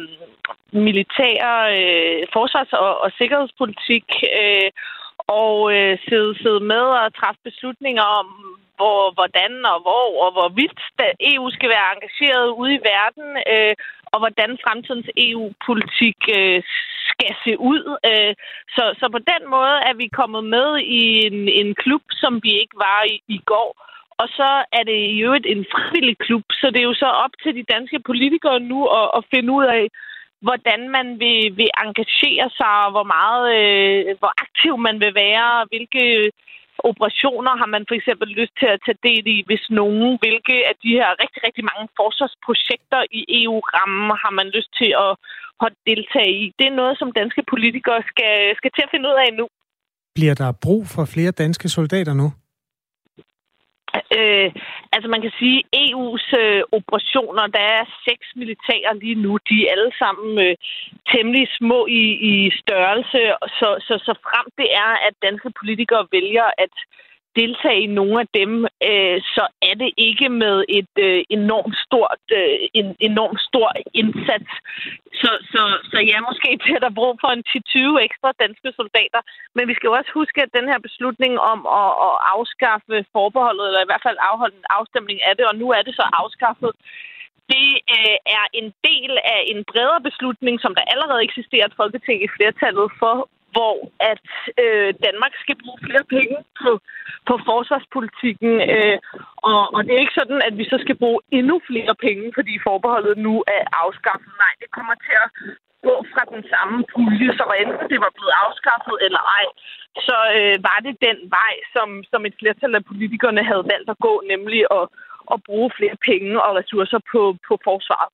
militære øh, forsvars- og, og sikkerhedspolitik øh, og øh, sidde, sidde med og træffe beslutninger om, hvor, hvordan og hvor, og hvorvidt EU skal være engageret ude i verden, øh, og hvordan fremtidens EU-politik øh, skal se ud. Øh, så, så på den måde er vi kommet med i en, en klub, som vi ikke var i, i går. Og så er det i øvrigt en frivillig klub, så det er jo så op til de danske politikere nu at, at finde ud af, hvordan man vil, vil engagere sig, og hvor meget, øh, hvor aktiv man vil være, hvilke operationer har man for eksempel lyst til at tage del i, hvis nogen, hvilke af de her rigtig, rigtig mange forsvarsprojekter i EU-rammen har man lyst til at, at deltage i. Det er noget, som danske politikere skal, skal til at finde ud af nu. Bliver der brug for flere danske soldater nu? Øh, altså man kan sige, at EU's øh, operationer, der er seks militære lige nu, de er alle sammen øh, temmelig små i, i størrelse, så, så, så frem det er, at danske politikere vælger at deltage i nogle af dem, øh, så er det ikke med et øh, enormt stort, øh, en enormt stor indsats. Så, så, så ja, måske bliver der brug for en 10-20 ekstra danske soldater. Men vi skal jo også huske, at den her beslutning om at, at afskaffe forbeholdet, eller i hvert fald afholde en afstemning af det, og nu er det så afskaffet, det øh, er en del af en bredere beslutning, som der allerede eksisterer et folketing i flertallet for, hvor at øh, Danmark skal bruge flere penge på, på forsvarspolitikken. Øh, og, og det er ikke sådan, at vi så skal bruge endnu flere penge, fordi forbeholdet nu er afskaffet. Nej, det kommer til at gå fra den samme pulje, så enten det var blevet afskaffet eller ej, så øh, var det den vej, som, som et flertal af politikerne havde valgt at gå, nemlig at, at bruge flere penge og ressourcer på, på forsvaret.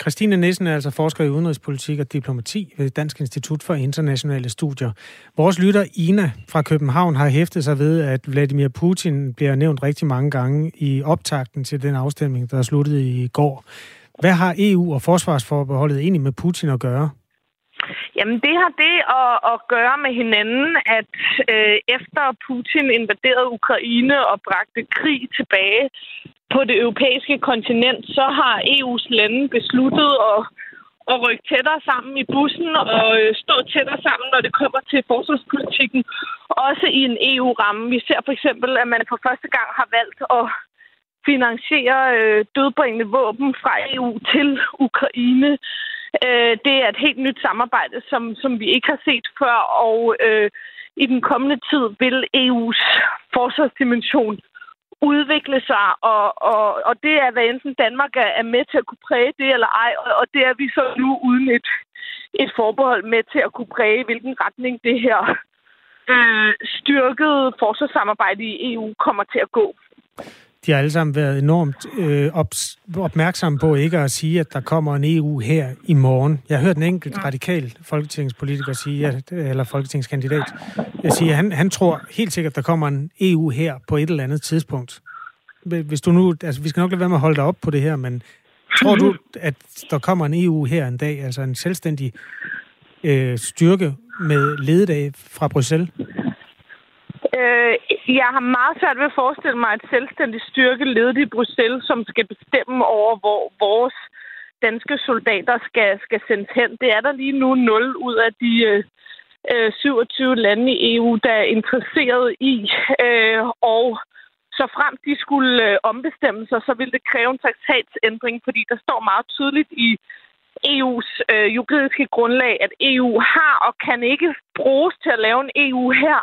Christine Nissen er altså forsker i udenrigspolitik og diplomati ved Dansk Institut for Internationale Studier. Vores lytter Ina fra København har hæftet sig ved, at Vladimir Putin bliver nævnt rigtig mange gange i optakten til den afstemning, der sluttede i går. Hvad har EU og forsvarsforbeholdet egentlig med Putin at gøre? Jamen, det har det at, at gøre med hinanden, at øh, efter Putin invaderede Ukraine og bragte krig tilbage på det europæiske kontinent, så har EU's lande besluttet at, at rykke tættere sammen i bussen og øh, stå tættere sammen, når det kommer til forsvarspolitikken, også i en EU-ramme. Vi ser for eksempel, at man for første gang har valgt at finansiere øh, dødbringende våben fra EU til Ukraine. Øh, det er et helt nyt samarbejde, som, som vi ikke har set før, og øh, i den kommende tid vil EU's forsvarsdimension udvikle sig, og, og, og det er, hvad enten Danmark er med til at kunne præge det eller ej, og, og det er vi så nu uden et, et forbehold med til at kunne præge, hvilken retning det her øh, styrkede forsvarssamarbejde i EU kommer til at gå de har alle sammen været enormt øh, op, opmærksomme på ikke at sige, at der kommer en EU her i morgen. Jeg har hørt en enkelt radikal folketingspolitiker sige, at, eller folketingskandidat, jeg siger, han, han tror helt sikkert, at der kommer en EU her på et eller andet tidspunkt. Hvis du nu, altså vi skal nok lade være med at holde dig op på det her, men tror du, at der kommer en EU her en dag, altså en selvstændig øh, styrke med lededag fra Bruxelles? Øh, jeg har meget svært ved at forestille mig et selvstændigt styrke ledet i Bruxelles, som skal bestemme over, hvor vores danske soldater skal, skal sendes hen. Det er der lige nu 0 ud af de øh, 27 lande i EU, der er interesseret i. Øh, og så frem de skulle øh, ombestemme sig, så ville det kræve en traktatsændring, fordi der står meget tydeligt i EU's øh, juridiske grundlag, at EU har og kan ikke bruges til at lave en EU her,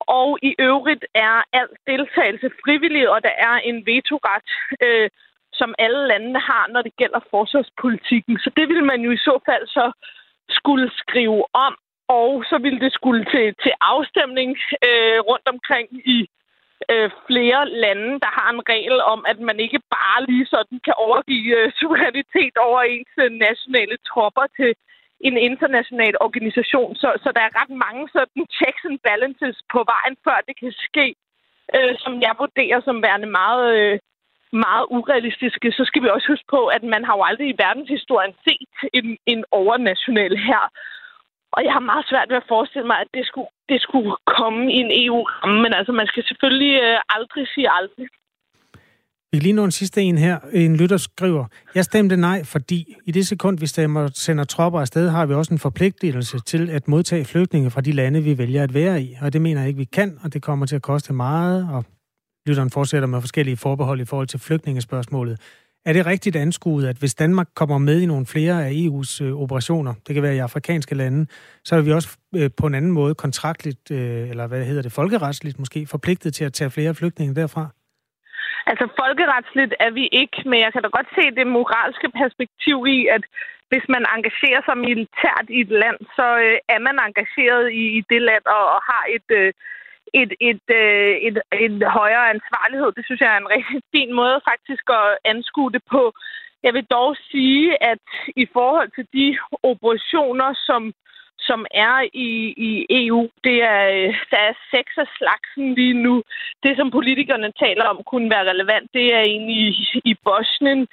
og i øvrigt er al deltagelse frivillig, og der er en vetoret, øh, som alle landene har, når det gælder forsvarspolitikken. Så det vil man jo i så fald så skulle skrive om, og så ville det skulle til, til afstemning øh, rundt omkring i øh, flere lande, der har en regel om, at man ikke bare lige sådan kan overgive øh, suverænitet over ens øh, nationale tropper til en international organisation. Så, så der er ret mange sådan checks and balances på vejen, før det kan ske, øh, som jeg vurderer som værende meget, øh, meget urealistiske. Så skal vi også huske på, at man har jo aldrig i verdenshistorien set en, en overnational her. Og jeg har meget svært ved at forestille mig, at det skulle, det skulle komme i en EU-ramme. Men altså, man skal selvfølgelig øh, aldrig sige aldrig. Vi kan lige nå en sidste en her. En lytter skriver, jeg stemte nej, fordi i det sekund, vi stemmer, sender tropper afsted, har vi også en forpligtelse til at modtage flygtninge fra de lande, vi vælger at være i. Og det mener jeg ikke, vi kan, og det kommer til at koste meget, og lytteren fortsætter med forskellige forbehold i forhold til flygtningespørgsmålet. Er det rigtigt anskuet, at hvis Danmark kommer med i nogle flere af EU's øh, operationer, det kan være i afrikanske lande, så er vi også øh, på en anden måde kontraktligt, øh, eller hvad hedder det, folkeretsligt måske, forpligtet til at tage flere flygtninge derfra? Altså folkeretsligt er vi ikke, men jeg kan da godt se det moralske perspektiv i, at hvis man engagerer sig militært i et land, så øh, er man engageret i, i det land og, og har et, øh, et, et, øh, et, et højere ansvarlighed. Det synes jeg er en rigtig fin måde faktisk at anskue det på. Jeg vil dog sige, at i forhold til de operationer, som som er i, i EU. Det er, øh, der er seks af slagsen lige nu. Det, som politikerne taler om, kunne være relevant, det er en i, i Bosnien,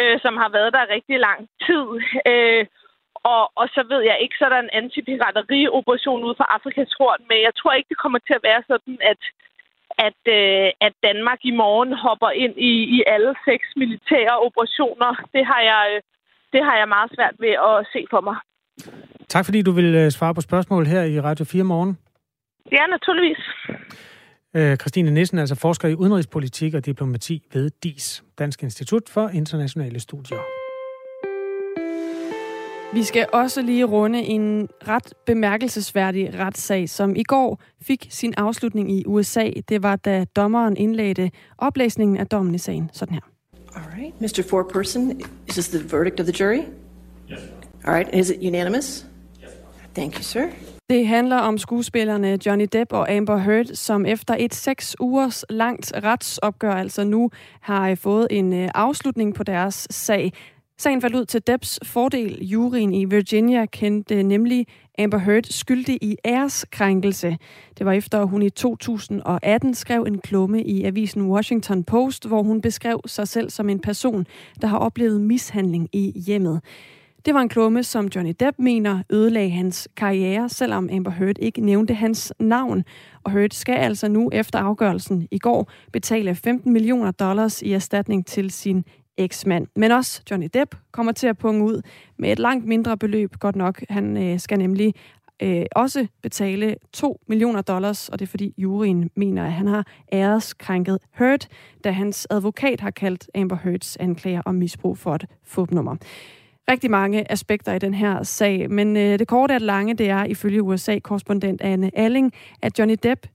øh, som har været der rigtig lang tid. Øh, og, og så ved jeg ikke, så er der en antipiraterioperation ud for Afrikas Horn, men jeg tror ikke, det kommer til at være sådan, at, at, øh, at Danmark i morgen hopper ind i, i alle seks militære operationer. Det har jeg, øh, det har jeg meget svært ved at se for mig. Tak fordi du vil øh, svare på spørgsmål her i Radio 4 morgen. Ja, naturligvis. Øh, Christine Nissen er altså forsker i udenrigspolitik og diplomati ved DIS, Dansk Institut for Internationale Studier. Vi skal også lige runde en ret bemærkelsesværdig retssag, som i går fik sin afslutning i USA. Det var, da dommeren indlagde oplæsningen af dommen i sagen. Sådan her. All right, Mr. Foreperson, is this the verdict of the jury? Yes. All right, is it unanimous? Thank you, sir. Det handler om skuespillerne Johnny Depp og Amber Heard, som efter et seks ugers langt retsopgør altså nu har øh, fået en øh, afslutning på deres sag. Sagen faldt ud til Depps fordel. Juryen i Virginia kendte øh, nemlig Amber Heard skyldig i æreskrænkelse. Det var efter, at hun i 2018 skrev en klumme i avisen Washington Post, hvor hun beskrev sig selv som en person, der har oplevet mishandling i hjemmet. Det var en klumme, som Johnny Depp mener ødelagde hans karriere, selvom Amber Heard ikke nævnte hans navn. Og Heard skal altså nu efter afgørelsen i går betale 15 millioner dollars i erstatning til sin eksmand. Men også Johnny Depp kommer til at punge ud med et langt mindre beløb, godt nok. Han øh, skal nemlig øh, også betale 2 millioner dollars, og det er fordi juryen mener, at han har æreskrænket Heard, da hans advokat har kaldt Amber Heards anklager om misbrug for et fupnummer rigtig mange aspekter i den her sag, men øh, det korte og det lange, det er ifølge USA-korrespondent Anne Alling, at Johnny Depp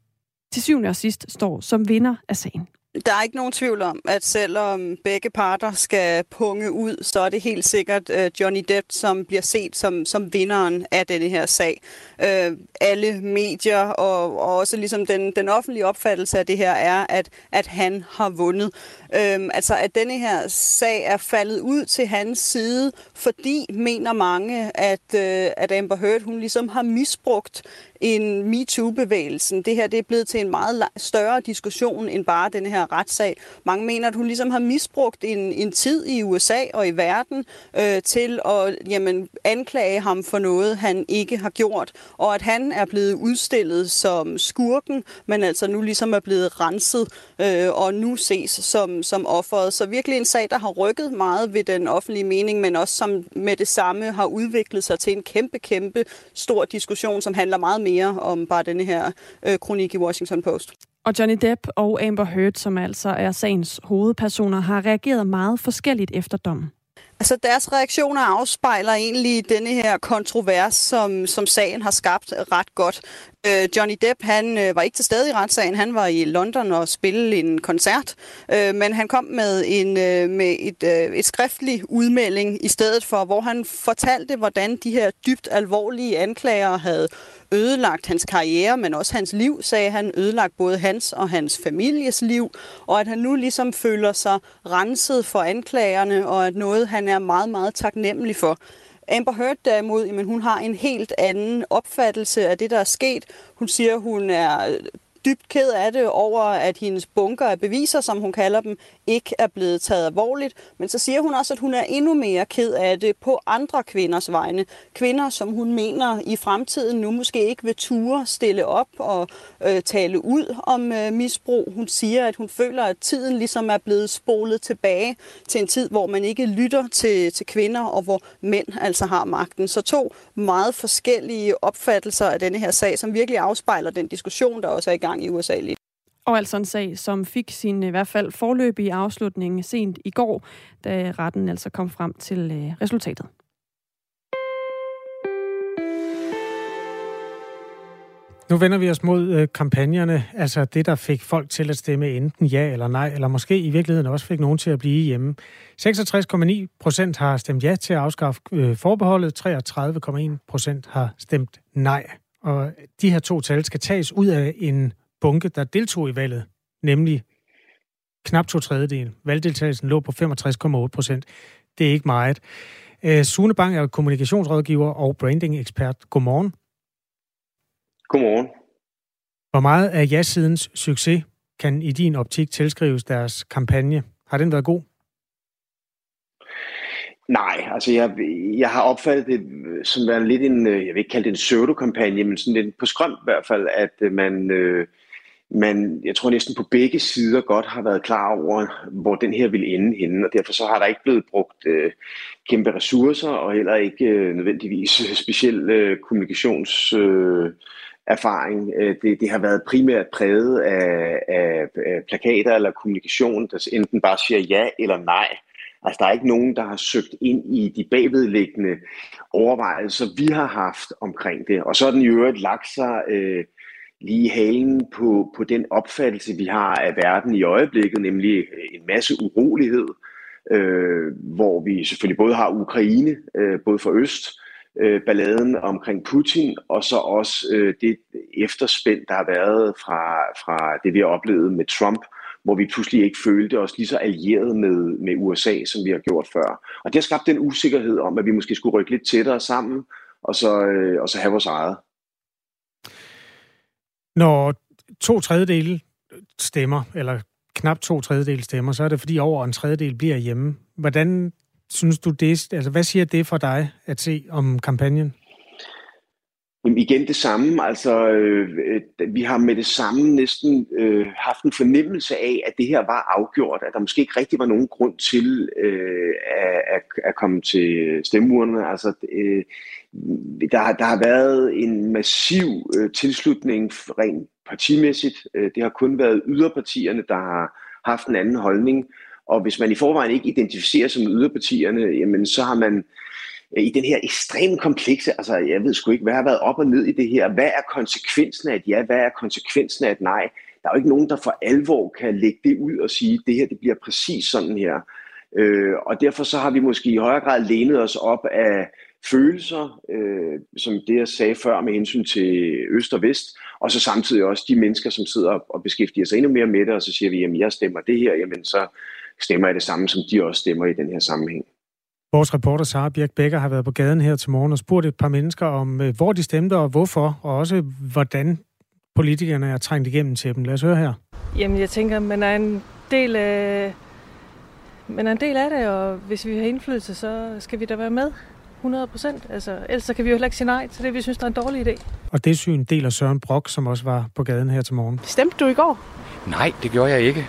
til syvende og sidst står som vinder af sagen. Der er ikke nogen tvivl om, at selvom begge parter skal punge ud, så er det helt sikkert øh, Johnny Depp, som bliver set som, som vinderen af denne her sag. Øh, alle medier og, og også ligesom den, den offentlige opfattelse af det her er, at, at han har vundet. Øhm, altså at denne her sag er faldet ud til hans side, fordi mener mange, at, øh, at Amber Heard hun ligesom har misbrugt end MeToo-bevægelsen. Det her det er blevet til en meget større diskussion end bare den her retssag. Mange mener, at hun ligesom har misbrugt en, en tid i USA og i verden øh, til at jamen, anklage ham for noget, han ikke har gjort, og at han er blevet udstillet som skurken, men altså nu ligesom er blevet renset øh, og nu ses som, som offeret. Så virkelig en sag, der har rykket meget ved den offentlige mening, men også som med det samme har udviklet sig til en kæmpe, kæmpe stor diskussion, som handler meget mere mere om bare denne her øh, kronik i Washington Post. Og Johnny Depp og Amber Heard, som altså er sagens hovedpersoner, har reageret meget forskelligt efter dommen. Altså deres reaktioner afspejler egentlig denne her kontrovers, som, som sagen har skabt ret godt. Øh, Johnny Depp han øh, var ikke til stede i retssagen, han var i London og spille en koncert, øh, men han kom med en øh, med et, øh, et skriftlig udmelding i stedet for, hvor han fortalte, hvordan de her dybt alvorlige anklager havde ødelagt hans karriere, men også hans liv, sagde han, ødelagt både hans og hans families liv, og at han nu ligesom føler sig renset for anklagerne, og at noget, han er meget, meget taknemmelig for. Amber Heard derimod, jamen, hun har en helt anden opfattelse af det, der er sket. Hun siger, hun er dybt ked af det over, at hendes bunker af beviser, som hun kalder dem, ikke er blevet taget alvorligt. Men så siger hun også, at hun er endnu mere ked af det på andre kvinders vegne. Kvinder, som hun mener i fremtiden nu måske ikke vil ture stille op og øh, tale ud om øh, misbrug. Hun siger, at hun føler, at tiden ligesom er blevet spolet tilbage til en tid, hvor man ikke lytter til, til kvinder, og hvor mænd altså har magten. Så to meget forskellige opfattelser af denne her sag, som virkelig afspejler den diskussion, der også er i gang i USA lige Og altså en sag, som fik sin i hvert fald forløbige afslutning sent i går, da retten altså kom frem til øh, resultatet. Nu vender vi os mod øh, kampagnerne, altså det, der fik folk til at stemme enten ja eller nej, eller måske i virkeligheden også fik nogen til at blive hjemme. 66,9 procent har stemt ja til at afskaffe øh, forbeholdet, 33,1 procent har stemt nej. Og de her to tal skal tages ud af en bunke, der deltog i valget, nemlig knap to tredjedel. Valgdeltagelsen lå på 65,8 procent. Det er ikke meget. Øh, Sune Bang er kommunikationsrådgiver og branding-ekspert. Godmorgen. Godmorgen. Hvor meget af ja-sidens succes kan i din optik tilskrives deres kampagne? Har den været god? Nej, altså jeg, jeg har opfattet det som være lidt en, jeg vil ikke kalde det en pseudo-kampagne, men sådan lidt på skrømt i hvert fald, at man, øh, man, jeg tror næsten på begge sider godt har været klar over, hvor den her vil ende henne, og derfor så har der ikke blevet brugt øh, kæmpe ressourcer, og heller ikke øh, nødvendigvis øh, speciel øh, kommunikations... Øh, erfaring. Øh, det, det har været primært præget af, af, af plakater eller kommunikation, der enten bare siger ja eller nej. Altså, der er ikke nogen, der har søgt ind i de bagvedliggende overvejelser, vi har haft omkring det. Og så er den i øvrigt lagt sig øh, lige halen på, på den opfattelse, vi har af verden i øjeblikket, nemlig øh, en masse urolighed, øh, hvor vi selvfølgelig både har Ukraine, øh, både for øst, øh, balladen omkring Putin, og så også øh, det efterspænd, der har været fra, fra det, vi har oplevet med Trump, hvor vi pludselig ikke følte os lige så allieret med, med USA, som vi har gjort før. Og det har skabt den usikkerhed om, at vi måske skulle rykke lidt tættere sammen, og så, øh, og så have vores eget. Når to tredjedele stemmer, eller knap to tredjedele stemmer, så er det fordi over en tredjedel bliver hjemme. Hvordan synes du det? Altså, hvad siger det for dig at se om kampagnen? Jamen igen det samme. Altså, øh, vi har med det samme næsten øh, haft en fornemmelse af, at det her var afgjort, at der måske ikke rigtig var nogen grund til øh, at, at komme til stemmeurnerne. Altså, øh, der, der har været en massiv øh, tilslutning rent partimæssigt. Øh, det har kun været yderpartierne, der har haft en anden holdning. Og hvis man i forvejen ikke identificerer sig med yderpartierne, jamen så har man øh, i den her ekstremt komplekse, altså jeg ved sgu ikke, hvad har været op og ned i det her? Hvad er konsekvensen af et ja? Hvad er konsekvensen af et nej? Der er jo ikke nogen, der for alvor kan lægge det ud og sige, det her det bliver præcis sådan her. Øh, og derfor så har vi måske i højere grad lænet os op af følelser, øh, som det jeg sagde før med hensyn til øst og vest, og så samtidig også de mennesker, som sidder og beskæftiger sig endnu mere med det, og så siger vi, jamen jeg stemmer det her, jamen så stemmer jeg det samme, som de også stemmer i den her sammenhæng. Vores reporter Sara Birk Becker har været på gaden her til morgen og spurgt et par mennesker om, øh, hvor de stemte og hvorfor, og også hvordan politikerne er trængt igennem til dem. Lad os høre her. Jamen, jeg tænker, man er en del af, man er en del af det, og hvis vi har indflydelse, så skal vi da være med. 100 procent. Altså, ellers så kan vi jo heller ikke sige nej til det, vi synes, der er en dårlig idé. Og det syn deler Søren Brock, som også var på gaden her til morgen. Stemte du i går? Nej, det gjorde jeg ikke.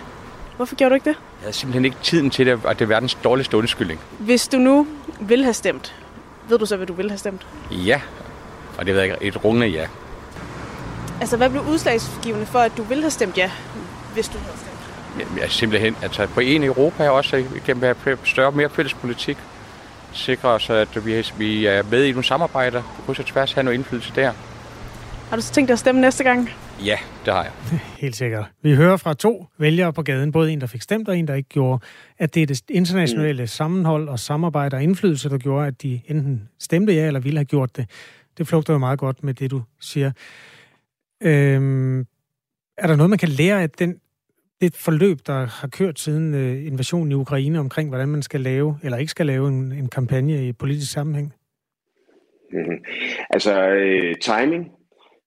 Hvorfor gjorde du ikke det? Jeg havde simpelthen ikke tiden til det, og det er verdens dårligste undskyldning. Hvis du nu vil have stemt, ved du så, hvad du vil have stemt? Ja, og det er et rungende ja. Altså, hvad blev udslagsgivende for, at du ville have stemt ja, hvis du havde stemt? Jeg er simpelthen altså, på en i Europa også, kan have større mere fælles politik. Sikre os, at vi, vi er med i nogle samarbejder, på kryds og tværs have noget indflydelse der. Har du så tænkt dig at stemme næste gang? Ja, det har jeg. Helt sikkert. Vi hører fra to vælgere på gaden, både en, der fik stemt, og en, der ikke gjorde, at det er det internationale mm. sammenhold og samarbejde og indflydelse, der gjorde, at de enten stemte ja, eller ville have gjort det. Det flugter jo meget godt med det, du siger. Øhm, er der noget, man kan lære af den, det forløb, der har kørt siden øh, invasionen i Ukraine omkring, hvordan man skal lave, eller ikke skal lave en, en kampagne i politisk sammenhæng? Mm-hmm. Altså, øh, timing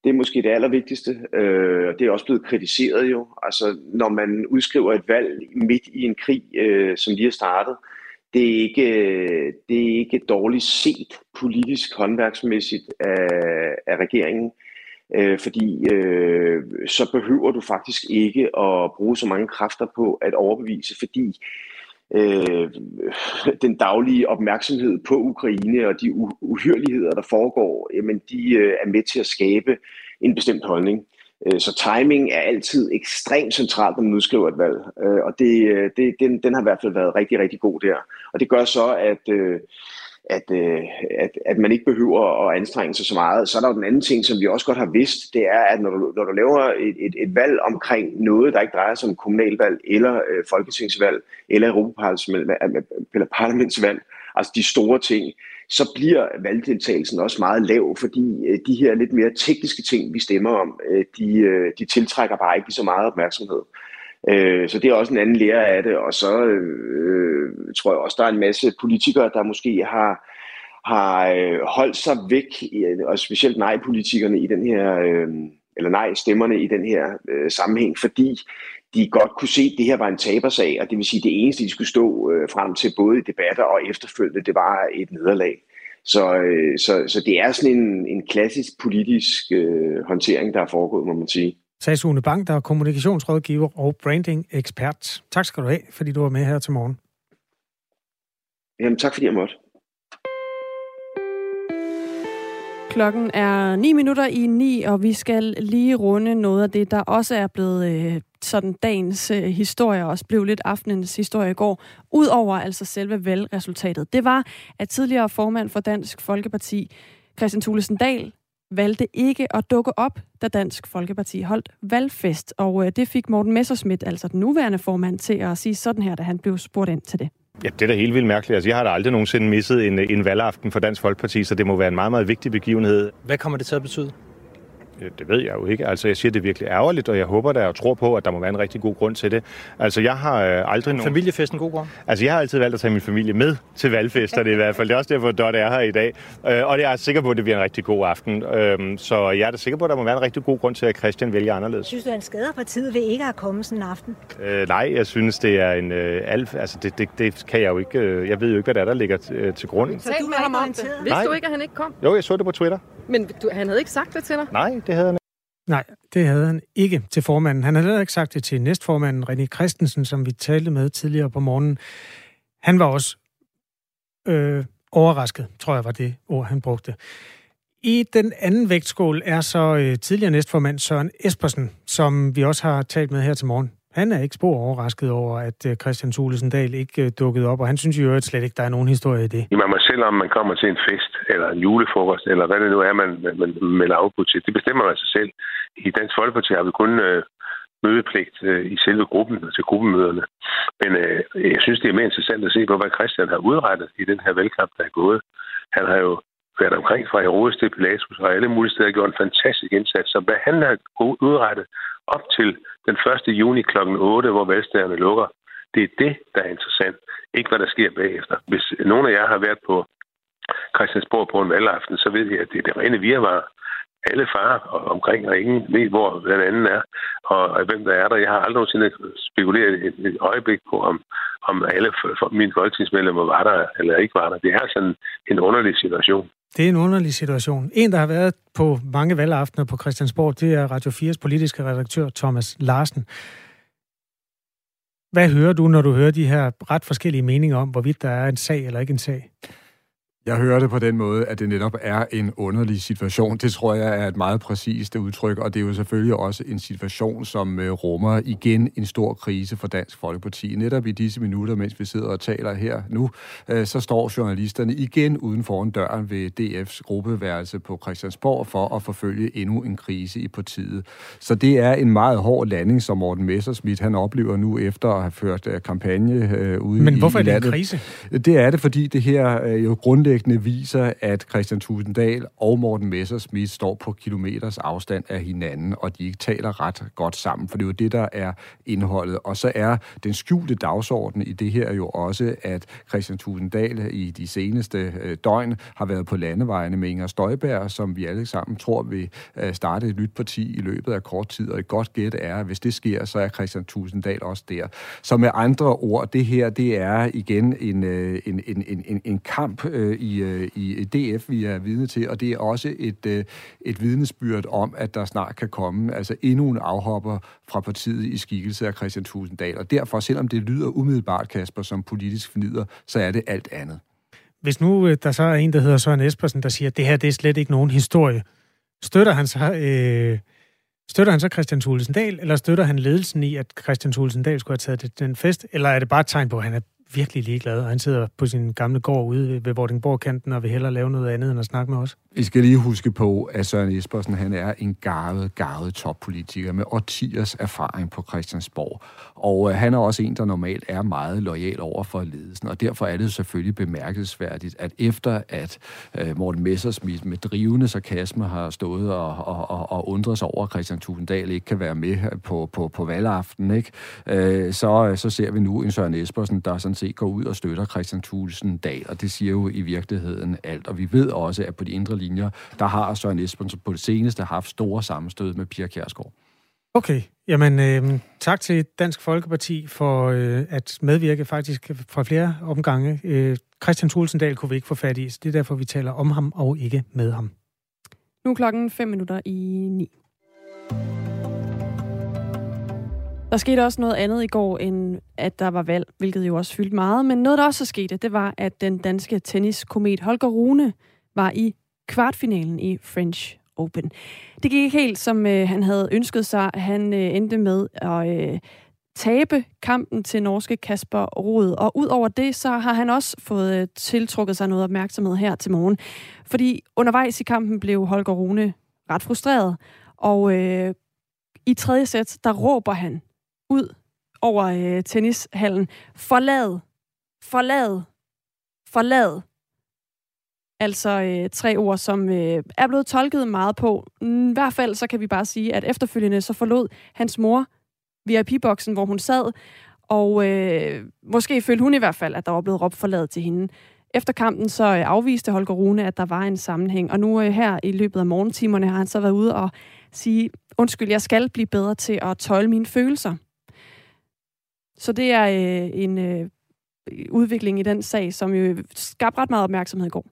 det er måske det allervigtigste, øh, og det er også blevet kritiseret jo. Altså, når man udskriver et valg midt i en krig, øh, som lige er startet, det er, ikke, øh, det er ikke dårligt set politisk håndværksmæssigt af, af regeringen, øh, Øh, fordi øh, så behøver du faktisk ikke at bruge så mange kræfter på at overbevise, fordi øh, den daglige opmærksomhed på Ukraine og de uhyreligheder, der foregår, jamen de øh, er med til at skabe en bestemt holdning. Øh, så timing er altid ekstremt centralt, når man udskriver et valg. Øh, og det, det, den, den har i hvert fald været rigtig, rigtig god der. Og det gør så, at, at, øh, at, at man ikke behøver at anstrenge sig så meget. Så er der jo den anden ting, som vi også godt har vidst, det er, at når du, når du laver et, et, et valg omkring noget, der ikke drejer sig om kommunalvalg, eller øh, folketingsvalg, eller europaparlamentsvalg, altså de store ting, så bliver valgdeltagelsen også meget lav, fordi øh, de her lidt mere tekniske ting, vi stemmer om, øh, de, øh, de tiltrækker bare ikke så meget opmærksomhed. Øh, så det er også en anden lære af det, og så øh, tror jeg også, der er en masse politikere, der måske har, har øh, holdt sig væk, og specielt nej-politikerne i den her, øh, eller nej-stemmerne i den her øh, sammenhæng, fordi de godt kunne se, at det her var en tabersag, og det vil sige, at det eneste, de skulle stå øh, frem til både i debatter og efterfølgende, det var et nederlag. Så, øh, så, så det er sådan en, en klassisk politisk øh, håndtering, der er foregået, må man sige. Sagde Sune Bang, der er kommunikationsrådgiver og branding-ekspert. Tak skal du have, fordi du var med her til morgen. Jamen, tak fordi jeg måtte. Klokken er 9 minutter i 9, og vi skal lige runde noget af det, der også er blevet øh, sådan dagens øh, historie, også blev lidt aftenens historie i går, udover altså selve valgresultatet. Det var, at tidligere formand for Dansk Folkeparti, Christian Thulesen Dahl, valgte ikke at dukke op, da Dansk Folkeparti holdt valgfest. Og øh, det fik Morten Messerschmidt, altså den nuværende formand, til at sige sådan her, da han blev spurgt ind til det. Ja, det er da helt vildt mærkeligt. Altså, jeg har da aldrig nogensinde misset en, en valgaften for Dansk Folkeparti, så det må være en meget, meget vigtig begivenhed. Hvad kommer det til at betyde? Det ved jeg jo ikke. Altså, jeg siger, det er virkelig ærgerligt, og jeg håber da og tror på, at der må være en rigtig god grund til det. Altså, jeg har øh, aldrig nogen... Familiefest en god grund? Altså, jeg har altid valgt at tage min familie med til valgfesterne i hvert fald. Det er også derfor, at Dot er her i dag. Øh, og jeg er sikker på, at det bliver en rigtig god aften. Øh, så jeg er da sikker på, at der må være en rigtig god grund til, at Christian vælger anderledes. Synes du, han skader partiet ved ikke at komme sådan en aften? Øh, nej, jeg synes, det er en... Øh, alf... Altså, det, det, det, kan jeg jo ikke... Øh, jeg ved jo ikke, hvad der er, der ligger øh, til grund. Så du med ham om det? Vidste du ikke, at han ikke kom? Jo, jeg så det på Twitter. Men du, han havde ikke sagt det til dig? Nej, det havde han Nej, det havde han ikke til formanden. Han havde heller ikke sagt det til næstformanden, René Christensen, som vi talte med tidligere på morgenen. Han var også øh, overrasket, tror jeg var det ord, han brugte. I den anden vægtskål er så øh, tidligere næstformand Søren Espersen, som vi også har talt med her til morgen. Han er ikke spor overrasket over, at øh, Christian Thulesen Dahl ikke øh, dukkede op, og han synes jo at slet ikke, der er nogen historie i det. Man selvom selv, om man kommer til en fest, eller en julefrokost, eller hvad det nu er, man, man, man melder afbud til. Det bestemmer man sig selv. I Dansk Folkeparti har vi kun øh, mødepligt øh, i selve gruppen til gruppemøderne. Men øh, jeg synes, det er mere interessant at se på, hvad Christian har udrettet i den her valgkamp, der er gået. Han har jo været omkring fra Herodes til Pilatus og alle mulige steder gjort en fantastisk indsats. Så hvad han har udrettet op til den 1. juni kl. 8, hvor valgstederne lukker, det er det, der er interessant. Ikke hvad der sker bagefter. Hvis nogen af jer har været på Christiansborg på en valgaften, så ved I, at det er det rene virvar. Alle farer omkring, og ingen ved, hvor den anden er, og, og hvem der er der. Jeg har aldrig nogensinde spekuleret et, et øjeblik på, om, om alle for, mine folketingsmedlemmer var der eller ikke var der. Det er altså sådan en underlig situation. Det er en underlig situation. En, der har været på mange valgaftener på Christiansborg, det er Radio 4's politiske redaktør Thomas Larsen. Hvad hører du, når du hører de her ret forskellige meninger om, hvorvidt der er en sag eller ikke en sag? Jeg hører det på den måde, at det netop er en underlig situation. Det tror jeg er et meget præcist udtryk, og det er jo selvfølgelig også en situation, som øh, rummer igen en stor krise for Dansk Folkeparti. Netop i disse minutter, mens vi sidder og taler her nu, øh, så står journalisterne igen uden foran døren ved DF's gruppeværelse på Christiansborg for at forfølge endnu en krise i partiet. Så det er en meget hård landing, som Morten Messersmith han oplever nu efter at have ført øh, kampagne ude Men hvorfor i, i er det en krise? Det er det, fordi det her jo grundlæggende grundlæggende viser, at Christian Tusinddal og Morten Messersmith står på kilometers afstand af hinanden, og de ikke taler ret godt sammen, for det er jo det, der er indholdet. Og så er den skjulte dagsorden i det her jo også, at Christian Tusinddal i de seneste øh, døgn har været på landevejene med Inger Støjberg, som vi alle sammen tror vil øh, starte et nyt parti i løbet af kort tid, og et godt gæt er, at hvis det sker, så er Christian Tusinddal også der. Så med andre ord, det her, det er igen en, øh, en, en, en, en kamp øh, i, øh, i DF, vi er vidne til, og det er også et, øh, et vidnesbyrd om, at der snart kan komme altså endnu en afhopper fra partiet i skikkelse af Christian Tusinddal. Og derfor, selvom det lyder umiddelbart, Kasper, som politisk fornider, så er det alt andet. Hvis nu øh, der så er en, der hedder Søren Espersen, der siger, at det her det er slet ikke nogen historie, støtter han så øh, Støtter han så Christian Thulesen Dahl, eller støtter han ledelsen i, at Christian Thulesen Dahl skulle have taget den fest, eller er det bare et tegn på, at han er virkelig ligeglad, og han sidder på sin gamle gård ude ved Vordingborg-kanten og vil hellere lave noget andet end at snakke med os? I skal lige huske på, at Søren Espersen han er en garvet, garvet toppolitiker med årtiers erfaring på Christiansborg. Og øh, han er også en, der normalt er meget lojal over for ledelsen, og derfor er det selvfølgelig bemærkelsesværdigt, at efter at øh, Morten Messersmith med drivende sarkasme har stået og, og, og, og undret sig over, at Christian Tugendal ikke kan være med på, på, på valgaften, ikke? Øh, så, øh, så ser vi nu en Søren Espersen, der sådan set går ud og støtter Christian Thulesen Dahl, og det siger jo i virkeligheden alt. Og vi ved også, at på de indre linjer, der har Søren Espersen på det seneste haft store sammenstød med Pia Kjærsgaard. Okay, jamen øh, tak til Dansk Folkeparti for øh, at medvirke faktisk fra flere omgange. Øh, Christian Thulesen Dahl kunne vi ikke få fat i, så det er derfor, vi taler om ham og ikke med ham. Nu er klokken 5 minutter i 9. Der skete også noget andet i går, end at der var valg, hvilket jo også fyldte meget. Men noget, der også skete, det var, at den danske tenniskomet Holger Rune var i kvartfinalen i French Open. Det gik ikke helt, som øh, han havde ønsket sig. Han øh, endte med at øh, tabe kampen til norske Kasper Rod. Og ud over det, så har han også fået øh, tiltrukket sig noget opmærksomhed her til morgen. Fordi undervejs i kampen blev Holger Rune ret frustreret. Og øh, i tredje sæt, der råber han ud over øh, tennishallen. Forlad, forlad, forlad. Altså øh, tre ord, som øh, er blevet tolket meget på. I hvert fald så kan vi bare sige, at efterfølgende så forlod hans mor VIP-boksen, hvor hun sad, og øh, måske følte hun i hvert fald, at der var blevet råbt forladet til hende. Efter kampen så øh, afviste Holger Rune, at der var en sammenhæng, og nu øh, her i løbet af morgentimerne har han så været ude og sige, undskyld, jeg skal blive bedre til at tøjle mine følelser. Så det er øh, en øh, udvikling i den sag, som jo skabte ret meget opmærksomhed i går.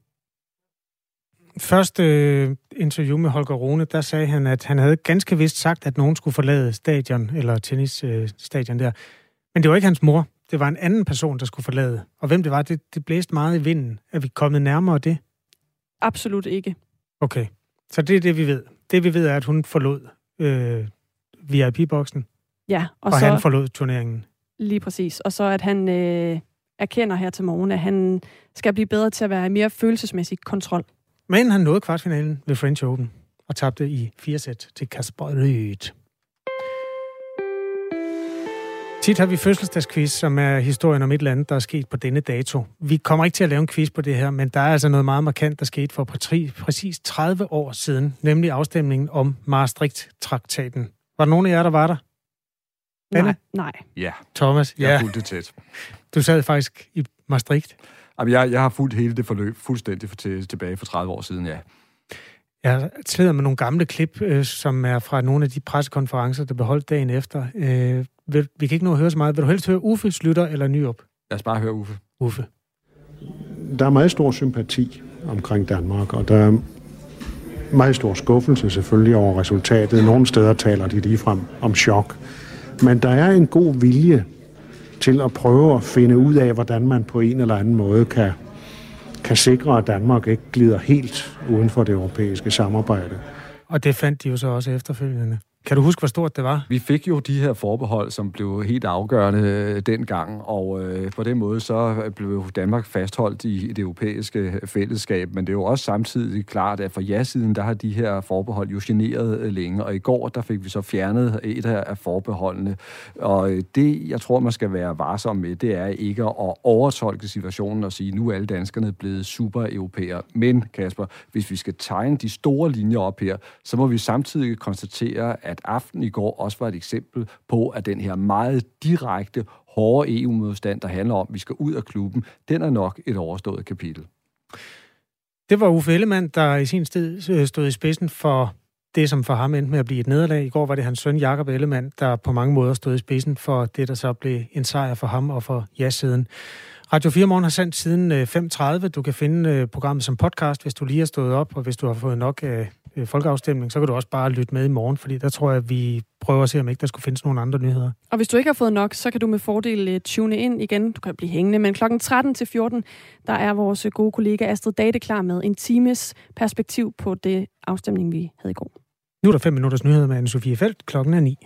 Første øh, interview med Holger Rune, der sagde han, at han havde ganske vist sagt, at nogen skulle forlade stadion, eller tennisstadion øh, der. Men det var ikke hans mor. Det var en anden person, der skulle forlade. Og hvem det var, det, det blæste meget i vinden. Er vi kommet nærmere det? Absolut ikke. Okay. Så det er det, vi ved. Det, vi ved, er, at hun forlod øh, VIP-boksen. Ja, og, og så... han forlod turneringen. Lige præcis. Og så at han øh, erkender her til morgen, at han skal blive bedre til at være mere følelsesmæssig kontrol. Men han nåede kvartfinalen ved French Open og tabte i fire sæt til Kasper Ryd. Tit har vi fødselsdagsquiz, som er historien om et eller andet, der er sket på denne dato. Vi kommer ikke til at lave en quiz på det her, men der er altså noget meget markant, der skete for præcis 30 år siden, nemlig afstemningen om Maastricht-traktaten. Var der nogen af jer, der var der? Nej, nej. Ja. Thomas, Jeg ja. har fulgt det tæt. Du sad faktisk i Maastricht. Jamen, jeg, jeg har fulgt hele det forløb fuldstændig for, til, tilbage for 30 år siden, ja. Jeg sidder med nogle gamle klip, øh, som er fra nogle af de pressekonferencer, der blev holdt dagen efter. Øh, vil, vi kan ikke nå at høre så meget. Vil du helst høre Uffe, Slytter eller Nyrup? Lad os bare høre Uffe. Uffe. Der er meget stor sympati omkring Danmark, og der er meget stor skuffelse selvfølgelig over resultatet. Nogle steder taler de ligefrem om chok. Men der er en god vilje til at prøve at finde ud af, hvordan man på en eller anden måde kan, kan sikre, at Danmark ikke glider helt uden for det europæiske samarbejde. Og det fandt de jo så også efterfølgende. Kan du huske, hvor stort det var? Vi fik jo de her forbehold, som blev helt afgørende øh, dengang, og øh, på den måde så øh, blev Danmark fastholdt i det europæiske øh, fællesskab, men det er jo også samtidig klart, at for ja-siden, der har de her forbehold jo generet længe, og i går, der fik vi så fjernet et af forbeholdene, og det, jeg tror, man skal være varsom med, det er ikke at overtolke situationen og sige, nu er alle danskerne blevet super europæer. Men, Kasper, hvis vi skal tegne de store linjer op her, så må vi samtidig konstatere, at aften i går også var et eksempel på, at den her meget direkte, hårde EU-modstand, der handler om, at vi skal ud af klubben, den er nok et overstået kapitel. Det var Uffe Ellemann, der i sin tid øh, stod i spidsen for det, som for ham endte med at blive et nederlag. I går var det hans søn Jakob Ellemann, der på mange måder stod i spidsen for det, der så blev en sejr for ham og for ja-siden. Radio 4 Morgen har sendt siden øh, 5.30. Du kan finde øh, programmet som podcast, hvis du lige har stået op, og hvis du har fået nok af folkeafstemning, så kan du også bare lytte med i morgen, fordi der tror jeg, at vi prøver at se, om ikke der skulle findes nogle andre nyheder. Og hvis du ikke har fået nok, så kan du med fordel tune ind igen. Du kan blive hængende, men klokken 13 til 14, der er vores gode kollega Astrid Date klar med en times perspektiv på det afstemning, vi havde i går. Nu er der fem minutters nyheder med Anne-Sophie Felt. Klokken er 9.